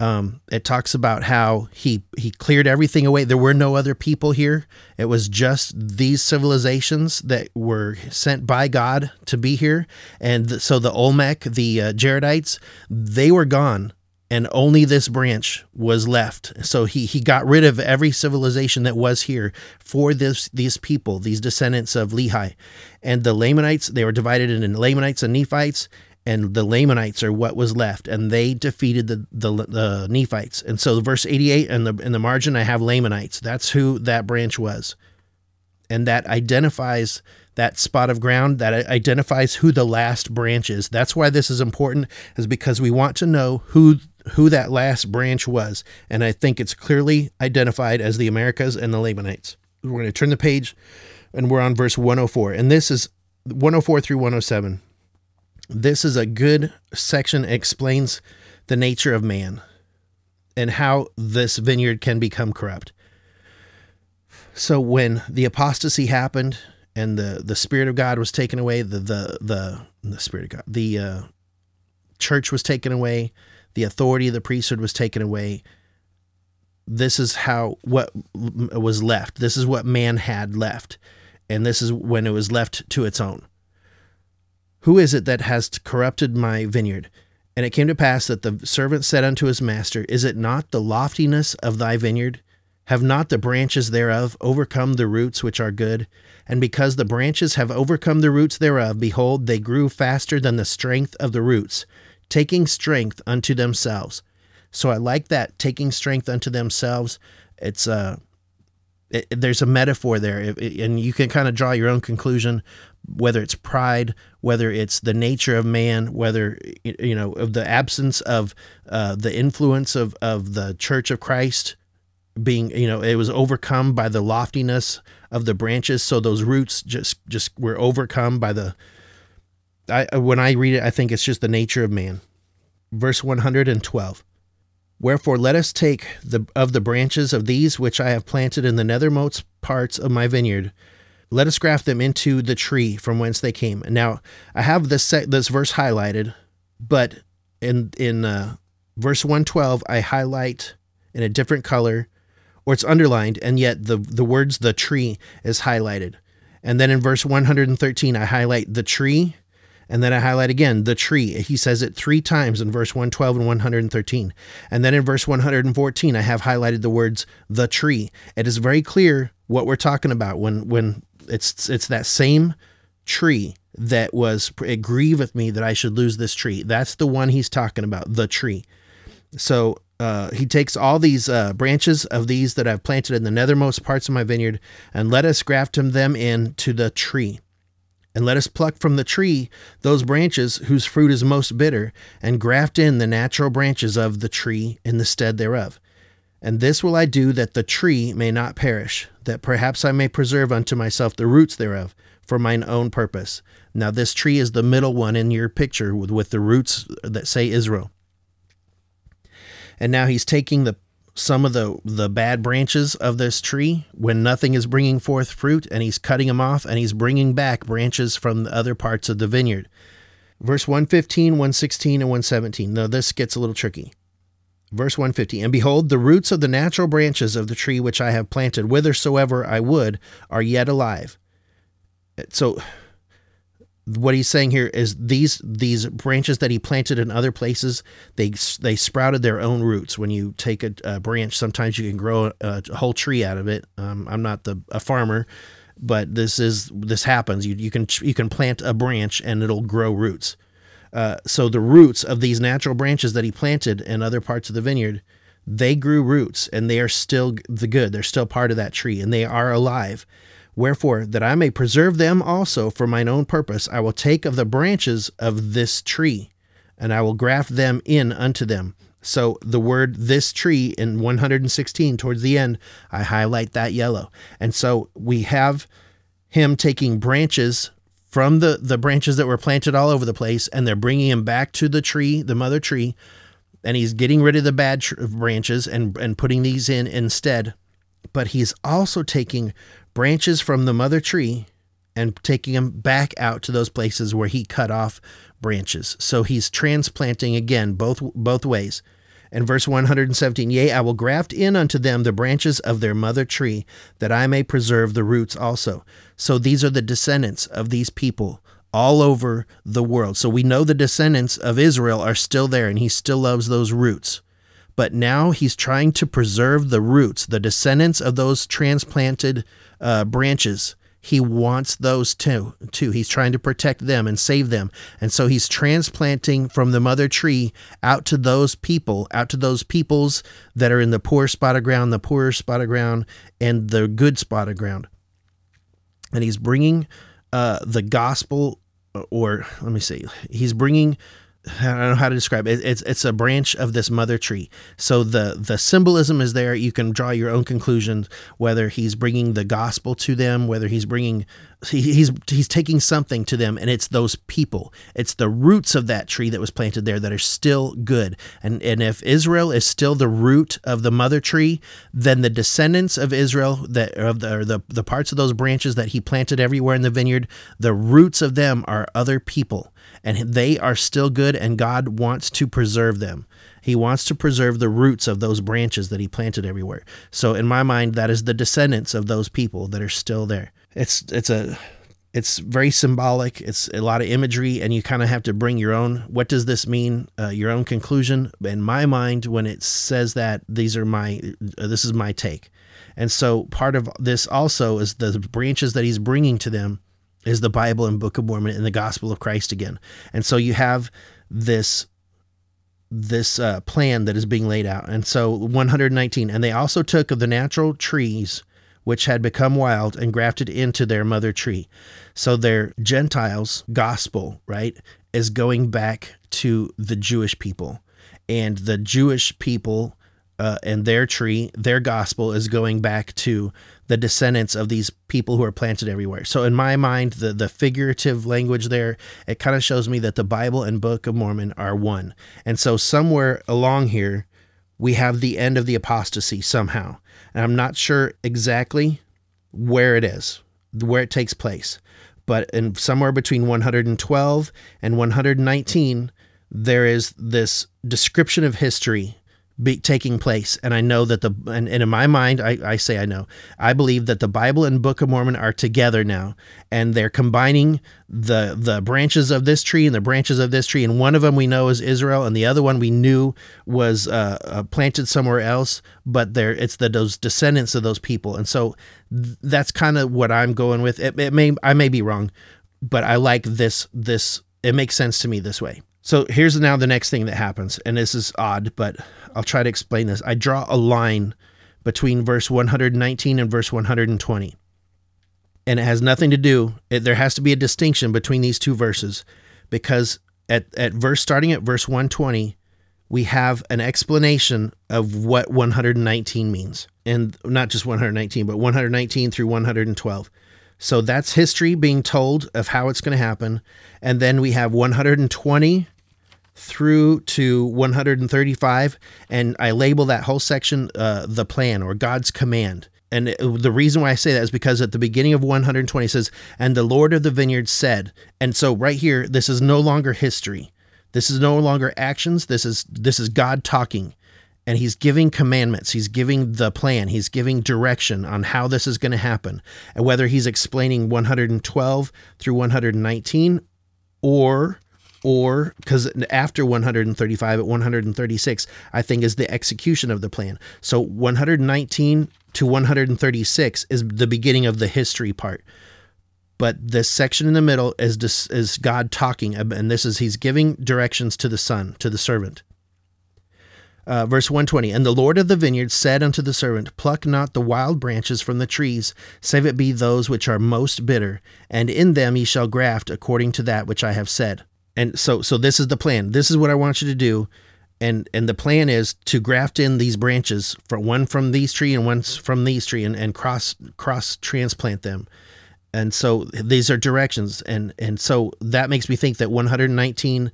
Um, it talks about how he he cleared everything away. There were no other people here. It was just these civilizations that were sent by God to be here. And th- so the Olmec, the uh, Jaredites, they were gone, and only this branch was left. So he he got rid of every civilization that was here for this these people, these descendants of Lehi, and the Lamanites. They were divided into Lamanites and Nephites and the Lamanites are what was left, and they defeated the, the, the Nephites. And so, verse 88 and the in the margin, I have Lamanites. That's who that branch was, and that identifies that spot of ground. That identifies who the last branch is. That's why this is important, is because we want to know who who that last branch was, and I think it's clearly identified as the Americas and the Lamanites. We're going to turn the page, and we're on verse 104, and this is 104 through 107 this is a good section explains the nature of man and how this vineyard can become corrupt. So when the apostasy happened and the the spirit of God was taken away, the the the the spirit of God, the uh, church was taken away, the authority of the priesthood was taken away. This is how what was left. This is what man had left, and this is when it was left to its own. Who is it that has corrupted my vineyard? And it came to pass that the servant said unto his master, Is it not the loftiness of thy vineyard? Have not the branches thereof overcome the roots which are good? And because the branches have overcome the roots thereof, behold, they grew faster than the strength of the roots, taking strength unto themselves. So I like that, taking strength unto themselves. It's uh, it, there's a metaphor there, and you can kind of draw your own conclusion whether it's pride, whether it's the nature of man, whether you know of the absence of uh, the influence of of the Church of Christ being you know it was overcome by the loftiness of the branches. So those roots just just were overcome by the I when I read it I think it's just the nature of man. Verse 112 Wherefore let us take the of the branches of these which I have planted in the nethermost parts of my vineyard let us graft them into the tree from whence they came. Now, I have this this verse highlighted, but in in uh, verse 112, I highlight in a different color, or it's underlined, and yet the the words "the tree" is highlighted. And then in verse 113, I highlight the tree, and then I highlight again the tree. He says it three times in verse 112 and 113. And then in verse 114, I have highlighted the words the tree. It is very clear what we're talking about when when it's it's that same tree that was it grieveth me that I should lose this tree. That's the one he's talking about, the tree. So uh, he takes all these uh, branches of these that I've planted in the nethermost parts of my vineyard, and let us graft them in to the tree. And let us pluck from the tree those branches whose fruit is most bitter, and graft in the natural branches of the tree in the stead thereof. And this will I do that the tree may not perish, that perhaps I may preserve unto myself the roots thereof for mine own purpose. Now, this tree is the middle one in your picture with, with the roots that say Israel. And now he's taking the some of the the bad branches of this tree when nothing is bringing forth fruit and he's cutting them off and he's bringing back branches from the other parts of the vineyard verse 115 116 and 117 now this gets a little tricky verse 150 and behold the roots of the natural branches of the tree which i have planted whithersoever i would are yet alive. So what he's saying here is these these branches that he planted in other places they they sprouted their own roots. When you take a, a branch sometimes you can grow a, a, whole tree out of it. Um, i'm not the a farmer but this is this happens. You, you can you can plant a branch and it'll grow roots uh, so the roots of these natural branches that he planted in other parts of the vineyard they grew roots and they are still the good they're still part of that tree and they are alive Wherefore, that I may preserve them also for mine own purpose, I will take of the branches of this tree, and I will graft them in unto them. So the word this tree in 116 towards the end, I highlight that yellow. And so we have him taking branches from the, the branches that were planted all over the place, and they're bringing him back to the tree, the mother tree, and he's getting rid of the bad tr- branches and, and putting these in instead. But he's also taking branches from the mother tree and taking them back out to those places where he cut off branches. So he's transplanting again both both ways. And verse 117, Yea, I will graft in unto them the branches of their mother tree, that I may preserve the roots also. So these are the descendants of these people all over the world. So we know the descendants of Israel are still there, and he still loves those roots but now he's trying to preserve the roots, the descendants of those transplanted uh, branches. He wants those too, too. He's trying to protect them and save them. And so he's transplanting from the mother tree out to those people, out to those peoples that are in the poor spot of ground, the poorer spot of ground, and the good spot of ground. And he's bringing uh, the gospel, or let me see, he's bringing I don't know how to describe it. It's it's a branch of this mother tree. So the the symbolism is there. You can draw your own conclusions whether he's bringing the gospel to them, whether he's bringing he's he's taking something to them, and it's those people. It's the roots of that tree that was planted there that are still good. And and if Israel is still the root of the mother tree, then the descendants of Israel that of the the the parts of those branches that he planted everywhere in the vineyard, the roots of them are other people and they are still good, and God wants to preserve them. He wants to preserve the roots of those branches that He planted everywhere. So, in my mind, that is the descendants of those people that are still there. It's it's a it's very symbolic. It's a lot of imagery, and you kind of have to bring your own. What does this mean? Uh, your own conclusion. In my mind, when it says that, these are my. Uh, this is my take, and so part of this also is the branches that he's bringing to them is the Bible and Book of Mormon and the Gospel of Christ again. And so you have this this uh, plan that is being laid out. And so 119, and they also took of the natural trees which had become wild and grafted into their mother tree. So their Gentiles gospel, right, is going back to the Jewish people. And the Jewish people uh, and their tree, their gospel is going back to the descendants of these people who are planted everywhere. So in my mind, the the figurative language there, it kind of shows me that the Bible and Book of Mormon are one. And so somewhere along here, we have the end of the apostasy somehow. And I'm not sure exactly where it is, where it takes place. But in somewhere between 112 and 119, there is this description of history be taking place. And i know that the and, and in my mind I, I say i know. I believe that the bible and book of mormon are together now. And they're combining the the branches of this tree and the branches of this tree. And one of them we know is israel and the other one we knew was uh, uh, planted somewhere else. But there it's the those descendants of those people. And so th- that's kind of what i'm going with. It, it may i may be wrong but i like this this it makes sense to me this way so here's now the next thing that happens, and this is odd, but I'll try to explain this. I draw a line between verse 119 and verse 120. And it has nothing to do, it, there has to be a distinction between these two verses because at, at verse starting at verse 120, we have an explanation of what 119 means. And not just 119, but 119 through 112. So that's history being told of how it's going to happen. And then we have 120 through to 135, and I label that whole section uh, the plan or God's command. And the reason why I say that is because at the beginning of 120 it says, And the Lord of the vineyard said. And so right here, this is no longer history. This is no longer actions. This is this is God talking. And he's giving commandments. He's giving the plan. He's giving direction on how this is going to happen. And whether he's explaining 112 through 119 or or because after 135 at 136 i think is the execution of the plan. So 119 to 136 is the beginning of the history part. But this section in the middle is is god talking and this is he's giving directions to the son to the servant. Uh, verse 120 And the Lord of the vineyard said unto the servant, Pluck not the wild branches from the trees, save it be those which are most bitter, and in them ye shall graft according to that which I have said. And so, so this is the plan. This is what I want you to do, and and the plan is to graft in these branches, for one from these tree and one from these tree, and, and cross cross transplant them. And so these are directions, and and so that makes me think that 119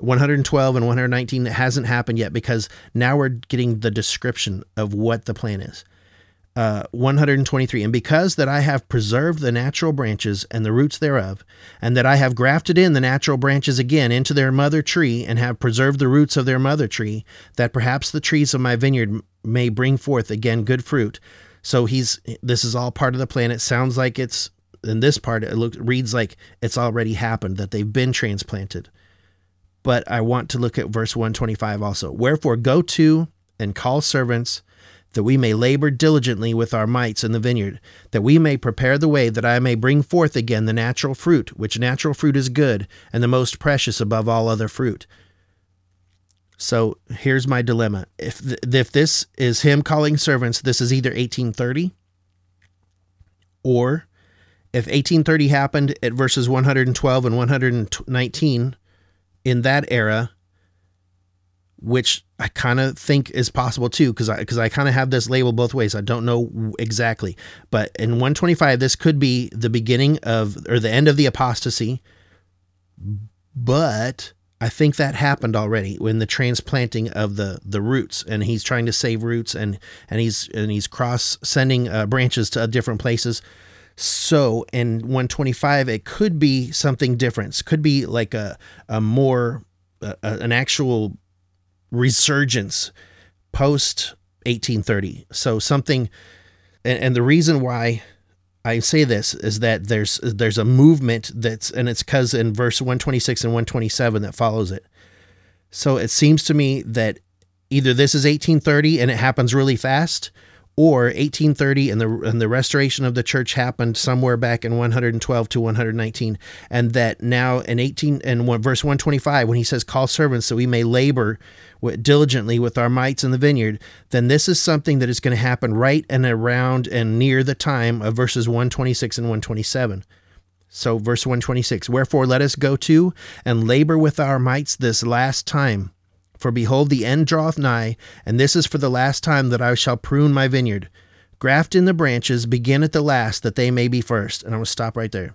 112 and 119 hasn't happened yet because now we're getting the description of what the plan is. Uh, 123 and because that I have preserved the natural branches and the roots thereof, and that I have grafted in the natural branches again into their mother tree, and have preserved the roots of their mother tree, that perhaps the trees of my vineyard may bring forth again good fruit. So he's this is all part of the plan. It sounds like it's in this part. It looks reads like it's already happened that they've been transplanted but I want to look at verse 125 also. Wherefore, go to and call servants, that we may labor diligently with our mites in the vineyard, that we may prepare the way, that I may bring forth again the natural fruit, which natural fruit is good, and the most precious above all other fruit. So here's my dilemma. If th- if this is him calling servants, this is either 1830 or if 1830 happened at verses 112 and 119 in that era, which I kind of think is possible too, because I because I kind of have this label both ways. I don't know exactly, but in 125, this could be the beginning of or the end of the apostasy. But I think that happened already when the transplanting of the the roots, and he's trying to save roots, and and he's and he's cross sending uh, branches to different places. So in 125, it could be something different. It Could be like a a more uh, an actual resurgence post 1830. So something, and, and the reason why I say this is that there's there's a movement that's and it's because in verse 126 and 127 that follows it. So it seems to me that either this is 1830 and it happens really fast, or 1830 and the and the restoration of the church happened somewhere back in 112 to 119 and that now in 18 and one, verse 125 when he says call servants so we may labor with, diligently with our mites in the vineyard then this is something that is going to happen right and around and near the time of verses 126 and 127 so verse 126 wherefore let us go to and labor with our mites this last time for behold, the end draweth nigh, and this is for the last time that I shall prune my vineyard. Graft in the branches, begin at the last, that they may be first. And I'm going to stop right there.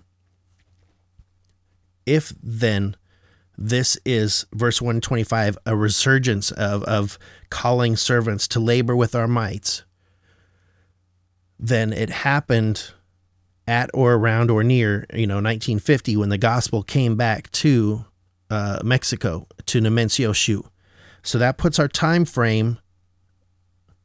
If then this is verse 125, a resurgence of, of calling servants to labor with our mites, then it happened at or around or near, you know, 1950 when the gospel came back to uh, Mexico, to Nemencioshu. So that puts our time frame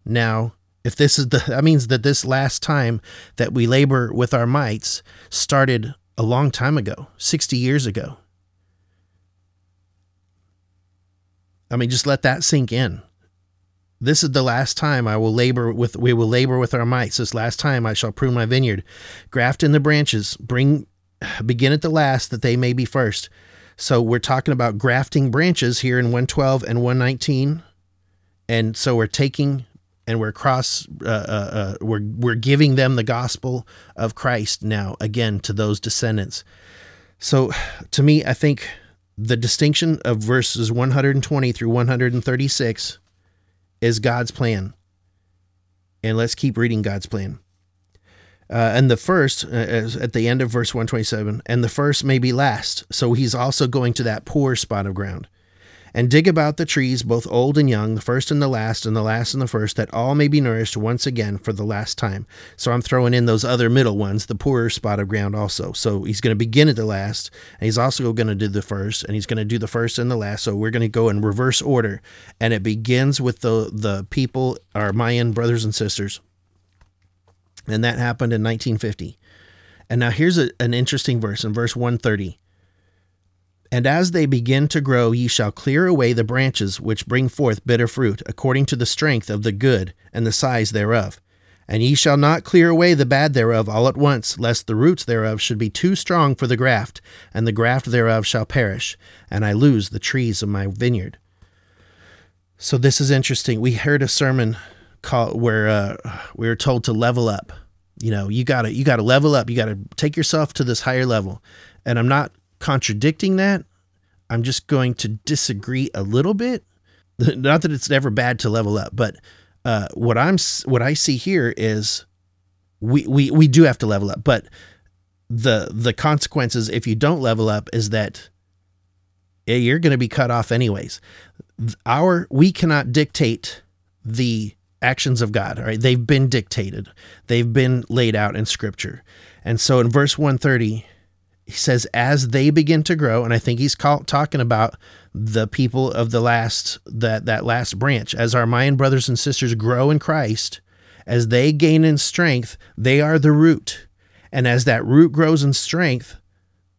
now. If this is the, (laughs) that means that this last time that we labor with our mites started a long time ago, 60 years ago. I mean, just let that sink in. This is the last time I will labor with, we will labor with our mites. This last time I shall prune my vineyard, graft in the branches, bring, (sighs) begin at the last that they may be first. So we're talking about grafting branches here in 112 and 119. And so we're taking and we're cross uh, uh, uh, we're we're giving them the gospel of Christ now again to those descendants. So to me I think the distinction of verses 120 through 136 is God's plan. And let's keep reading God's plan. Uh, and the first, uh, at the end of verse 127, and the first may be last. So he's also going to that poor spot of ground. and dig about the trees, both old and young, the first and the last, and the last and the first, that all may be nourished once again for the last time. So I'm throwing in those other middle ones, the poorer spot of ground also. So he's going to begin at the last, and he's also going to do the first, and he's going to do the first and the last. So we're going to go in reverse order, and it begins with the the people, our Mayan brothers and sisters, and that happened in 1950. And now here's a, an interesting verse in verse 130. And as they begin to grow, ye shall clear away the branches which bring forth bitter fruit, according to the strength of the good and the size thereof. And ye shall not clear away the bad thereof all at once, lest the roots thereof should be too strong for the graft, and the graft thereof shall perish, and I lose the trees of my vineyard. So this is interesting. We heard a sermon call where uh, we were told to level up. You know, you gotta you gotta level up. You gotta take yourself to this higher level. And I'm not contradicting that. I'm just going to disagree a little bit. (laughs) Not that it's never bad to level up, but uh, what I'm what I see here is we we we do have to level up, but the the consequences if you don't level up is that you're going to be cut off anyways. Our we cannot dictate the actions of God, right? They've been dictated. They've been laid out in scripture. And so in verse 130, he says as they begin to grow and i think he's call, talking about the people of the last that that last branch as our mayan brothers and sisters grow in christ as they gain in strength they are the root and as that root grows in strength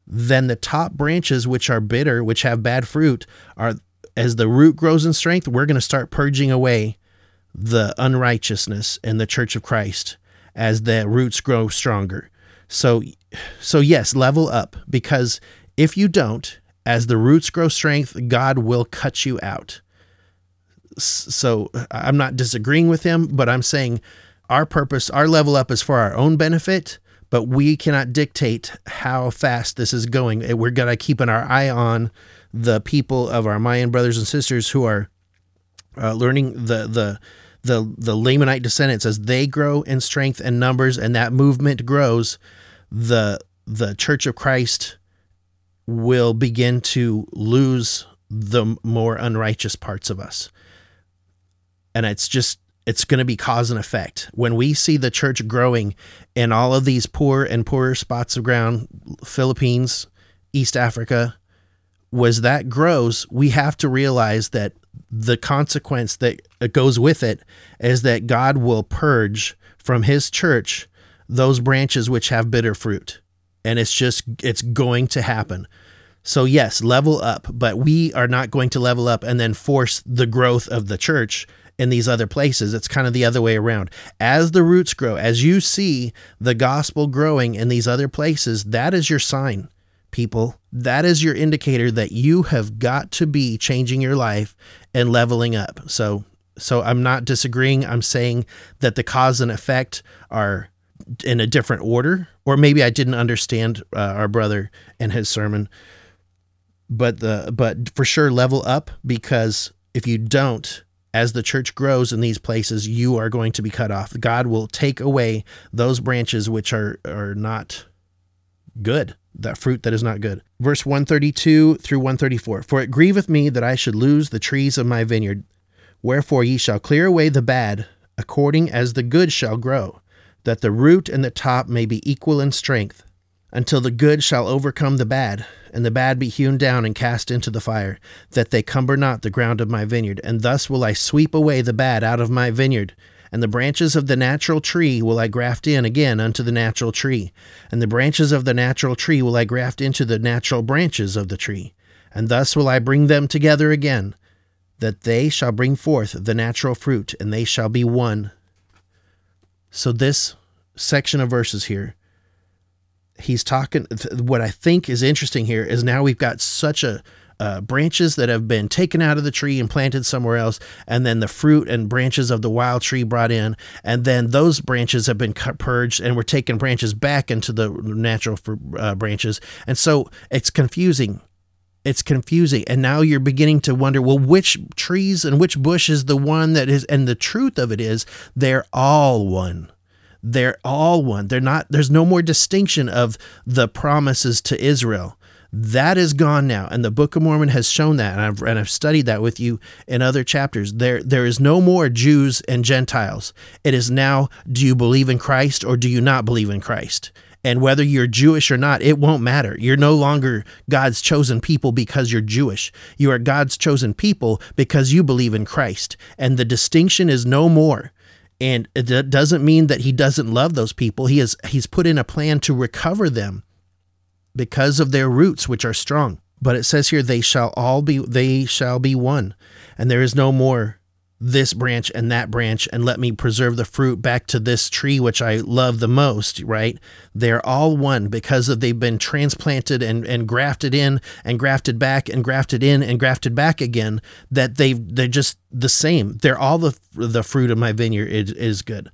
then the top branches which are bitter which have bad fruit are as the root grows in strength we're going to start purging away the unrighteousness in the church of christ as the roots grow stronger so so yes, level up because if you don't, as the roots grow strength, God will cut you out. So I'm not disagreeing with him, but I'm saying our purpose, our level up is for our own benefit, but we cannot dictate how fast this is going. We're going to keep an eye on the people of our Mayan brothers and sisters who are uh, learning the the the the Lamanite descendants as they grow in strength and numbers, and that movement grows the the Church of Christ will begin to lose the more unrighteous parts of us. And it's just it's going to be cause and effect. When we see the church growing in all of these poor and poorer spots of ground, Philippines, East Africa, was that grows, we have to realize that the consequence that goes with it is that God will purge from his church those branches which have bitter fruit. And it's just, it's going to happen. So, yes, level up, but we are not going to level up and then force the growth of the church in these other places. It's kind of the other way around. As the roots grow, as you see the gospel growing in these other places, that is your sign, people. That is your indicator that you have got to be changing your life and leveling up. So, so I'm not disagreeing. I'm saying that the cause and effect are in a different order, or maybe I didn't understand uh, our brother and his sermon. But the but for sure level up because if you don't, as the church grows in these places, you are going to be cut off. God will take away those branches which are are not good, that fruit that is not good. Verse 132 through 134 For it grieveth me that I should lose the trees of my vineyard. Wherefore ye shall clear away the bad, according as the good shall grow that the root and the top may be equal in strength, until the good shall overcome the bad, and the bad be hewn down and cast into the fire, that they cumber not the ground of my vineyard. And thus will I sweep away the bad out of my vineyard, and the branches of the natural tree will I graft in again unto the natural tree, and the branches of the natural tree will I graft into the natural branches of the tree. And thus will I bring them together again, that they shall bring forth the natural fruit, and they shall be one, so this section of verses here, he's talking. What I think is interesting here is now we've got such a uh, branches that have been taken out of the tree and planted somewhere else, and then the fruit and branches of the wild tree brought in, and then those branches have been cut, purged, and we're taking branches back into the natural uh, branches, and so it's confusing. It's confusing, and now you're beginning to wonder, well, which trees and which bush is the one that is? And the truth of it is, they're all one they're all one. They're not there's no more distinction of the promises to Israel. That is gone now, and the Book of Mormon has shown that, and I've and I've studied that with you in other chapters. There there is no more Jews and Gentiles. It is now, do you believe in Christ or do you not believe in Christ? And whether you're Jewish or not, it won't matter. You're no longer God's chosen people because you're Jewish. You are God's chosen people because you believe in Christ. And the distinction is no more. And it doesn't mean that he doesn't love those people. He has he's put in a plan to recover them because of their roots which are strong. But it says here they shall all be they shall be one. And there is no more this branch and that branch and let me preserve the fruit back to this tree which I love the most, right? They're all one because of they've been transplanted and, and grafted in and grafted back and grafted in and grafted back again that they they're just the same. They're all the the fruit of my vineyard is, is good.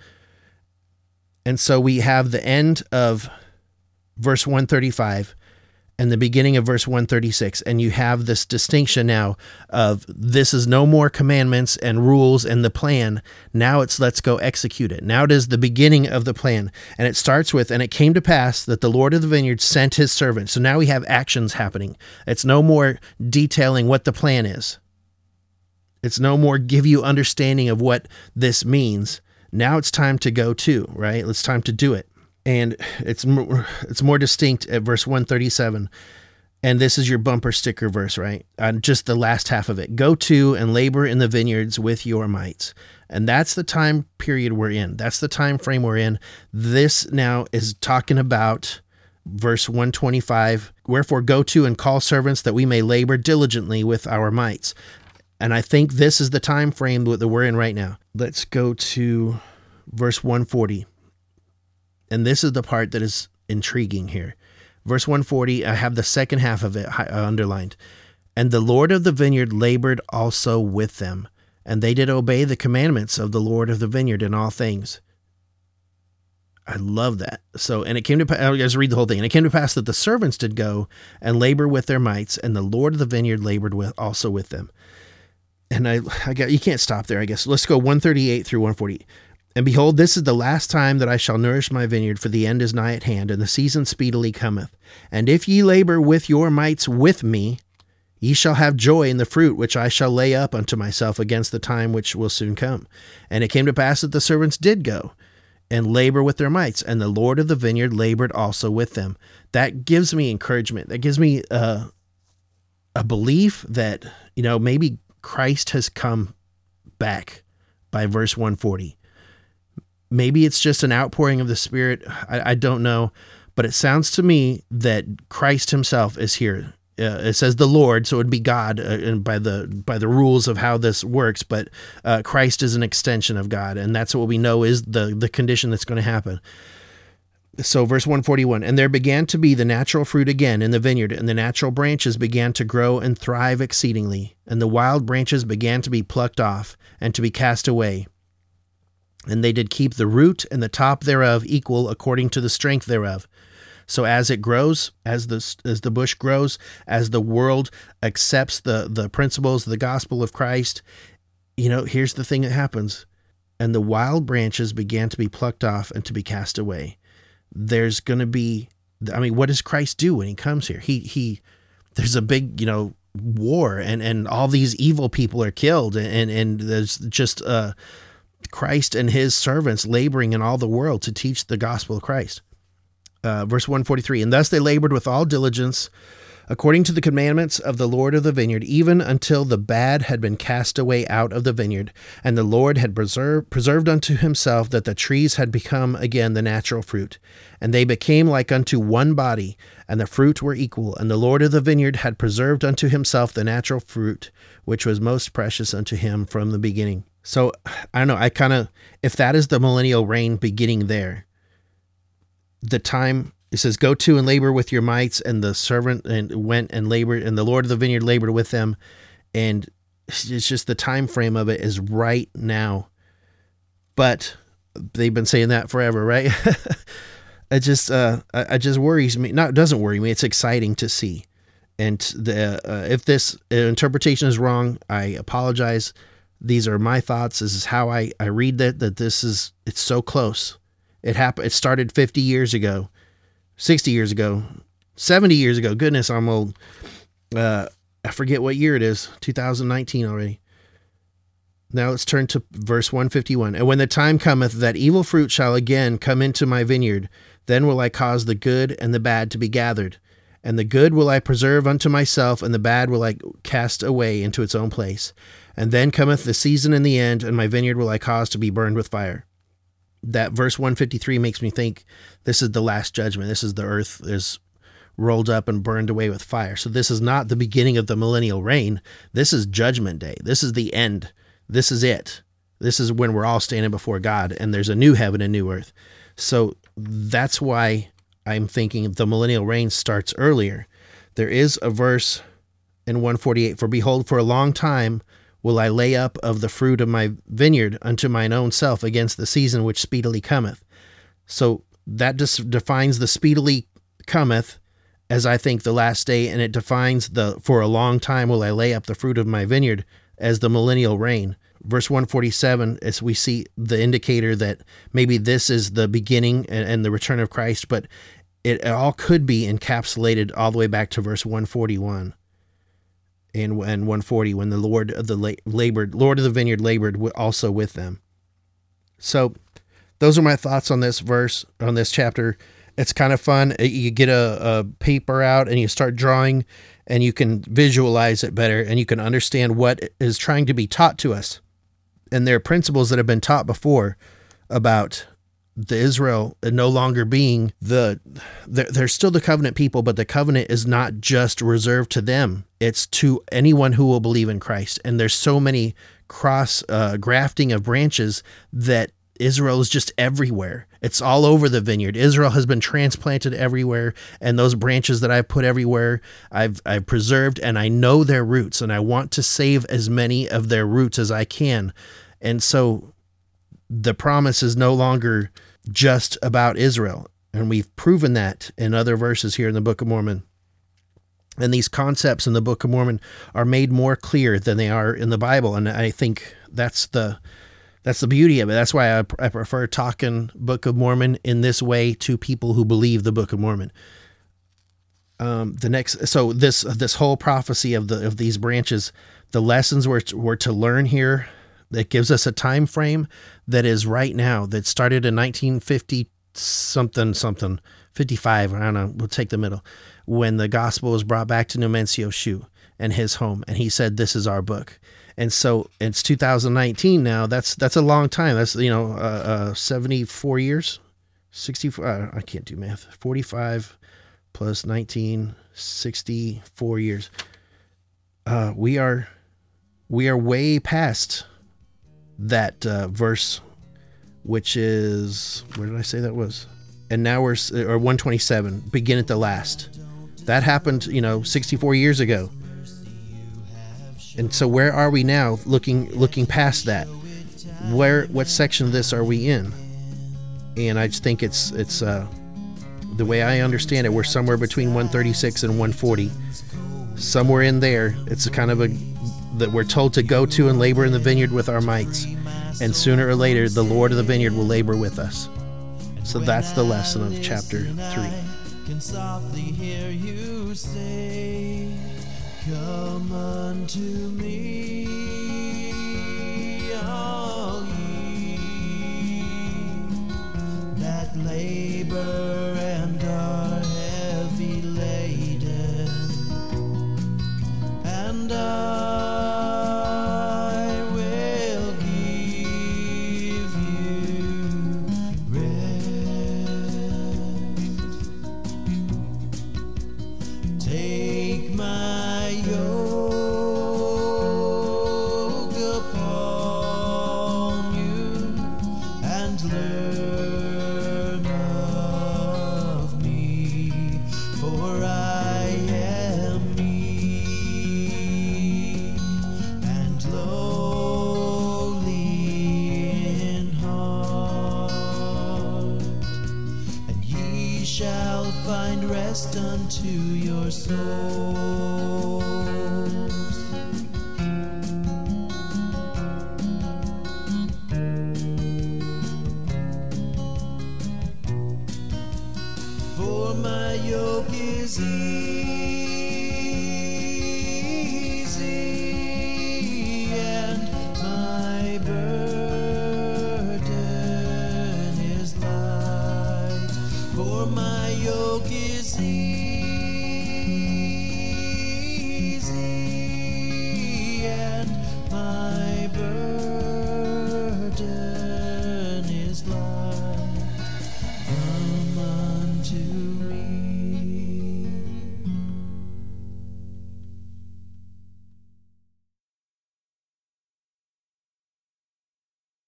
And so we have the end of verse 135 and the beginning of verse 136 and you have this distinction now of this is no more commandments and rules and the plan. Now it's let's go execute it. Now it is the beginning of the plan. And it starts with and it came to pass that the lord of the vineyard sent his servant. So now we have actions happening. It's no more detailing what the plan is. It's no more give you understanding of what this means. Now it's time to go to right? It's time to do it and it's more, it's more distinct at verse 137 and this is your bumper sticker verse right? On just the last half of it. Go to and labor in the vineyards with your mites. And that's the time period we're in. That's the time frame we're in. This now is talking about verse 125 wherefore go to and call servants that we may labor diligently with our mites. And i think this is the time frame that we're in right now. Let's go to verse 140 and this is the part that is intriguing here. Verse 140, I have the second half of it uh, underlined. And the Lord of the vineyard labored also with them, and they did obey the commandments of the Lord of the vineyard in all things. I love that. So, and it came to pass, I'll just read the whole thing. And it came to pass that the servants did go and labor with their mites, and the Lord of the vineyard labored with also with them. And I, I got, you can't stop there, I guess. Let's go 138 through 140. And behold, this is the last time that I shall nourish my vineyard, for the end is nigh at hand, and the season speedily cometh. And if ye labor with your mites with me, ye shall have joy in the fruit which I shall lay up unto myself against the time which will soon come. And it came to pass that the servants did go and labor with their mites, and the Lord of the vineyard labored also with them. That gives me encouragement. That gives me uh, a belief that, you know, maybe Christ has come back by verse 140 maybe it's just an outpouring of the Spirit. I, I don't know, but it sounds to me that Christ Himself is here. Uh, it says the Lord, so it would be God, uh, and by the by the rules of how this works. But uh, Christ is an extension of God, and that's what we know is the the condition that's going to happen. So, verse 141 And there began to be the natural fruit again in the vineyard, and the natural branches began to grow and thrive exceedingly, and the wild branches began to be plucked off and to be cast away and they did keep the root and the top thereof equal according to the strength thereof. So as it grows, as the as the bush grows, as the world accepts the the principles of the gospel of Christ, you know, here's the thing that happens. And the wild branches began to be plucked off and to be cast away. There's going to be I mean, what does Christ do when he comes here? He he there's a big, you know, war and and all these evil people are killed and and there's just uh Christ and his servants laboring in all the world to teach the gospel of Christ. Uh, verse 143 And thus they labored with all diligence according to the commandments of the Lord of the vineyard, even until the bad had been cast away out of the vineyard, and the Lord had preserved, preserved unto himself that the trees had become again the natural fruit. And they became like unto one body, and the fruit were equal. And the Lord of the vineyard had preserved unto himself the natural fruit, which was most precious unto him from the beginning. So I don't know. I kind of, if that is the millennial reign beginning there, the time it says, "Go to and labor with your mites," and the servant and went and labored, and the Lord of the vineyard labored with them, and it's just the time frame of it is right now. But they've been saying that forever, right? (laughs) it just, uh, I just worries me. Not doesn't worry me. It's exciting to see, and the uh, if this interpretation is wrong, I apologize these are my thoughts. This is how I, I read that, that this is, it's so close. It happened, it started 50 years ago, 60 years ago, 70 years ago. Goodness, I'm old. Uh, I forget what year it is. 2019 already. Now let's turn to verse 151. And when the time cometh that evil fruit shall again come into my vineyard, then will I cause the good and the bad to be gathered. And the good will I preserve unto myself, and the bad will I cast away into its own place. And then cometh the season and the end, and my vineyard will I cause to be burned with fire. That verse 153 makes me think this is the last judgment. This is the earth is rolled up and burned away with fire. So this is not the beginning of the millennial reign. This is judgment day. This is the end this is it. This is when we're all standing before God and there's a new heaven and new earth. So that's why I'm thinking the millennial reign starts earlier. There is a verse in 148 For behold, for a long time will I lay up of the fruit of my vineyard unto mine own self against the season which speedily cometh. So that just defines the speedily cometh as I think the last day, and it defines the for a long time will I lay up the fruit of my vineyard as the millennial reign. Verse 147, as we see the indicator that maybe this is the beginning and, and the return of Christ, but it all could be encapsulated all the way back to verse 141 and, and 140 when the Lord of the labored, Lord of the vineyard labored also with them. So those are my thoughts on this verse, on this chapter. It's kind of fun. You get a, a paper out and you start drawing and you can visualize it better and you can understand what is trying to be taught to us. And there are principles that have been taught before about the Israel no longer being the they're, they're, still the covenant people, but the covenant is not just reserved to them. It's to anyone who will believe in Christ. And there's so many cross uh, grafting of branches that Israel is just everywhere. It's all over the vineyard. Israel has been transplanted everywhere, and those branches that I've put everywhere, I've I've preserved, and I know their roots, and I want to save as many of their roots as I can. And so, the promise is no longer just about Israel, and we've proven that in other verses here in the Book of Mormon. And these concepts in the Book of Mormon are made more clear than they are in the Bible, and I think that's the that's the beauty of it. That's why I, I prefer talking Book of Mormon in this way to people who believe the Book of Mormon. Um, the next, so this this whole prophecy of the of these branches, the lessons we're we're to learn here, that gives us a time frame that is right now. That started in 1950 something something 55. I don't know. We'll take the middle when the gospel was brought back to Nomencio Shu and his home, and he said, "This is our book." and so it's 2019 now. That's that's a long time. That's you know uh, uh, 74 years, 60. Uh, I can't do math. 45 plus 19, 64 years. Uh, we are we are way past that uh, verse, which is where did I say that was? And now we're or 127. Begin at the last. That happened, you know, 64 years ago. And so where are we now looking looking past that? Where what section of this are we in? And I just think it's it's uh, the way I understand it, we're somewhere between 136 and 140. Somewhere in there, it's a kind of a that we're told to go to and labor in the vineyard with our mites. And sooner or later, the Lord of the vineyard will labor with us. So that's the lesson of chapter 3.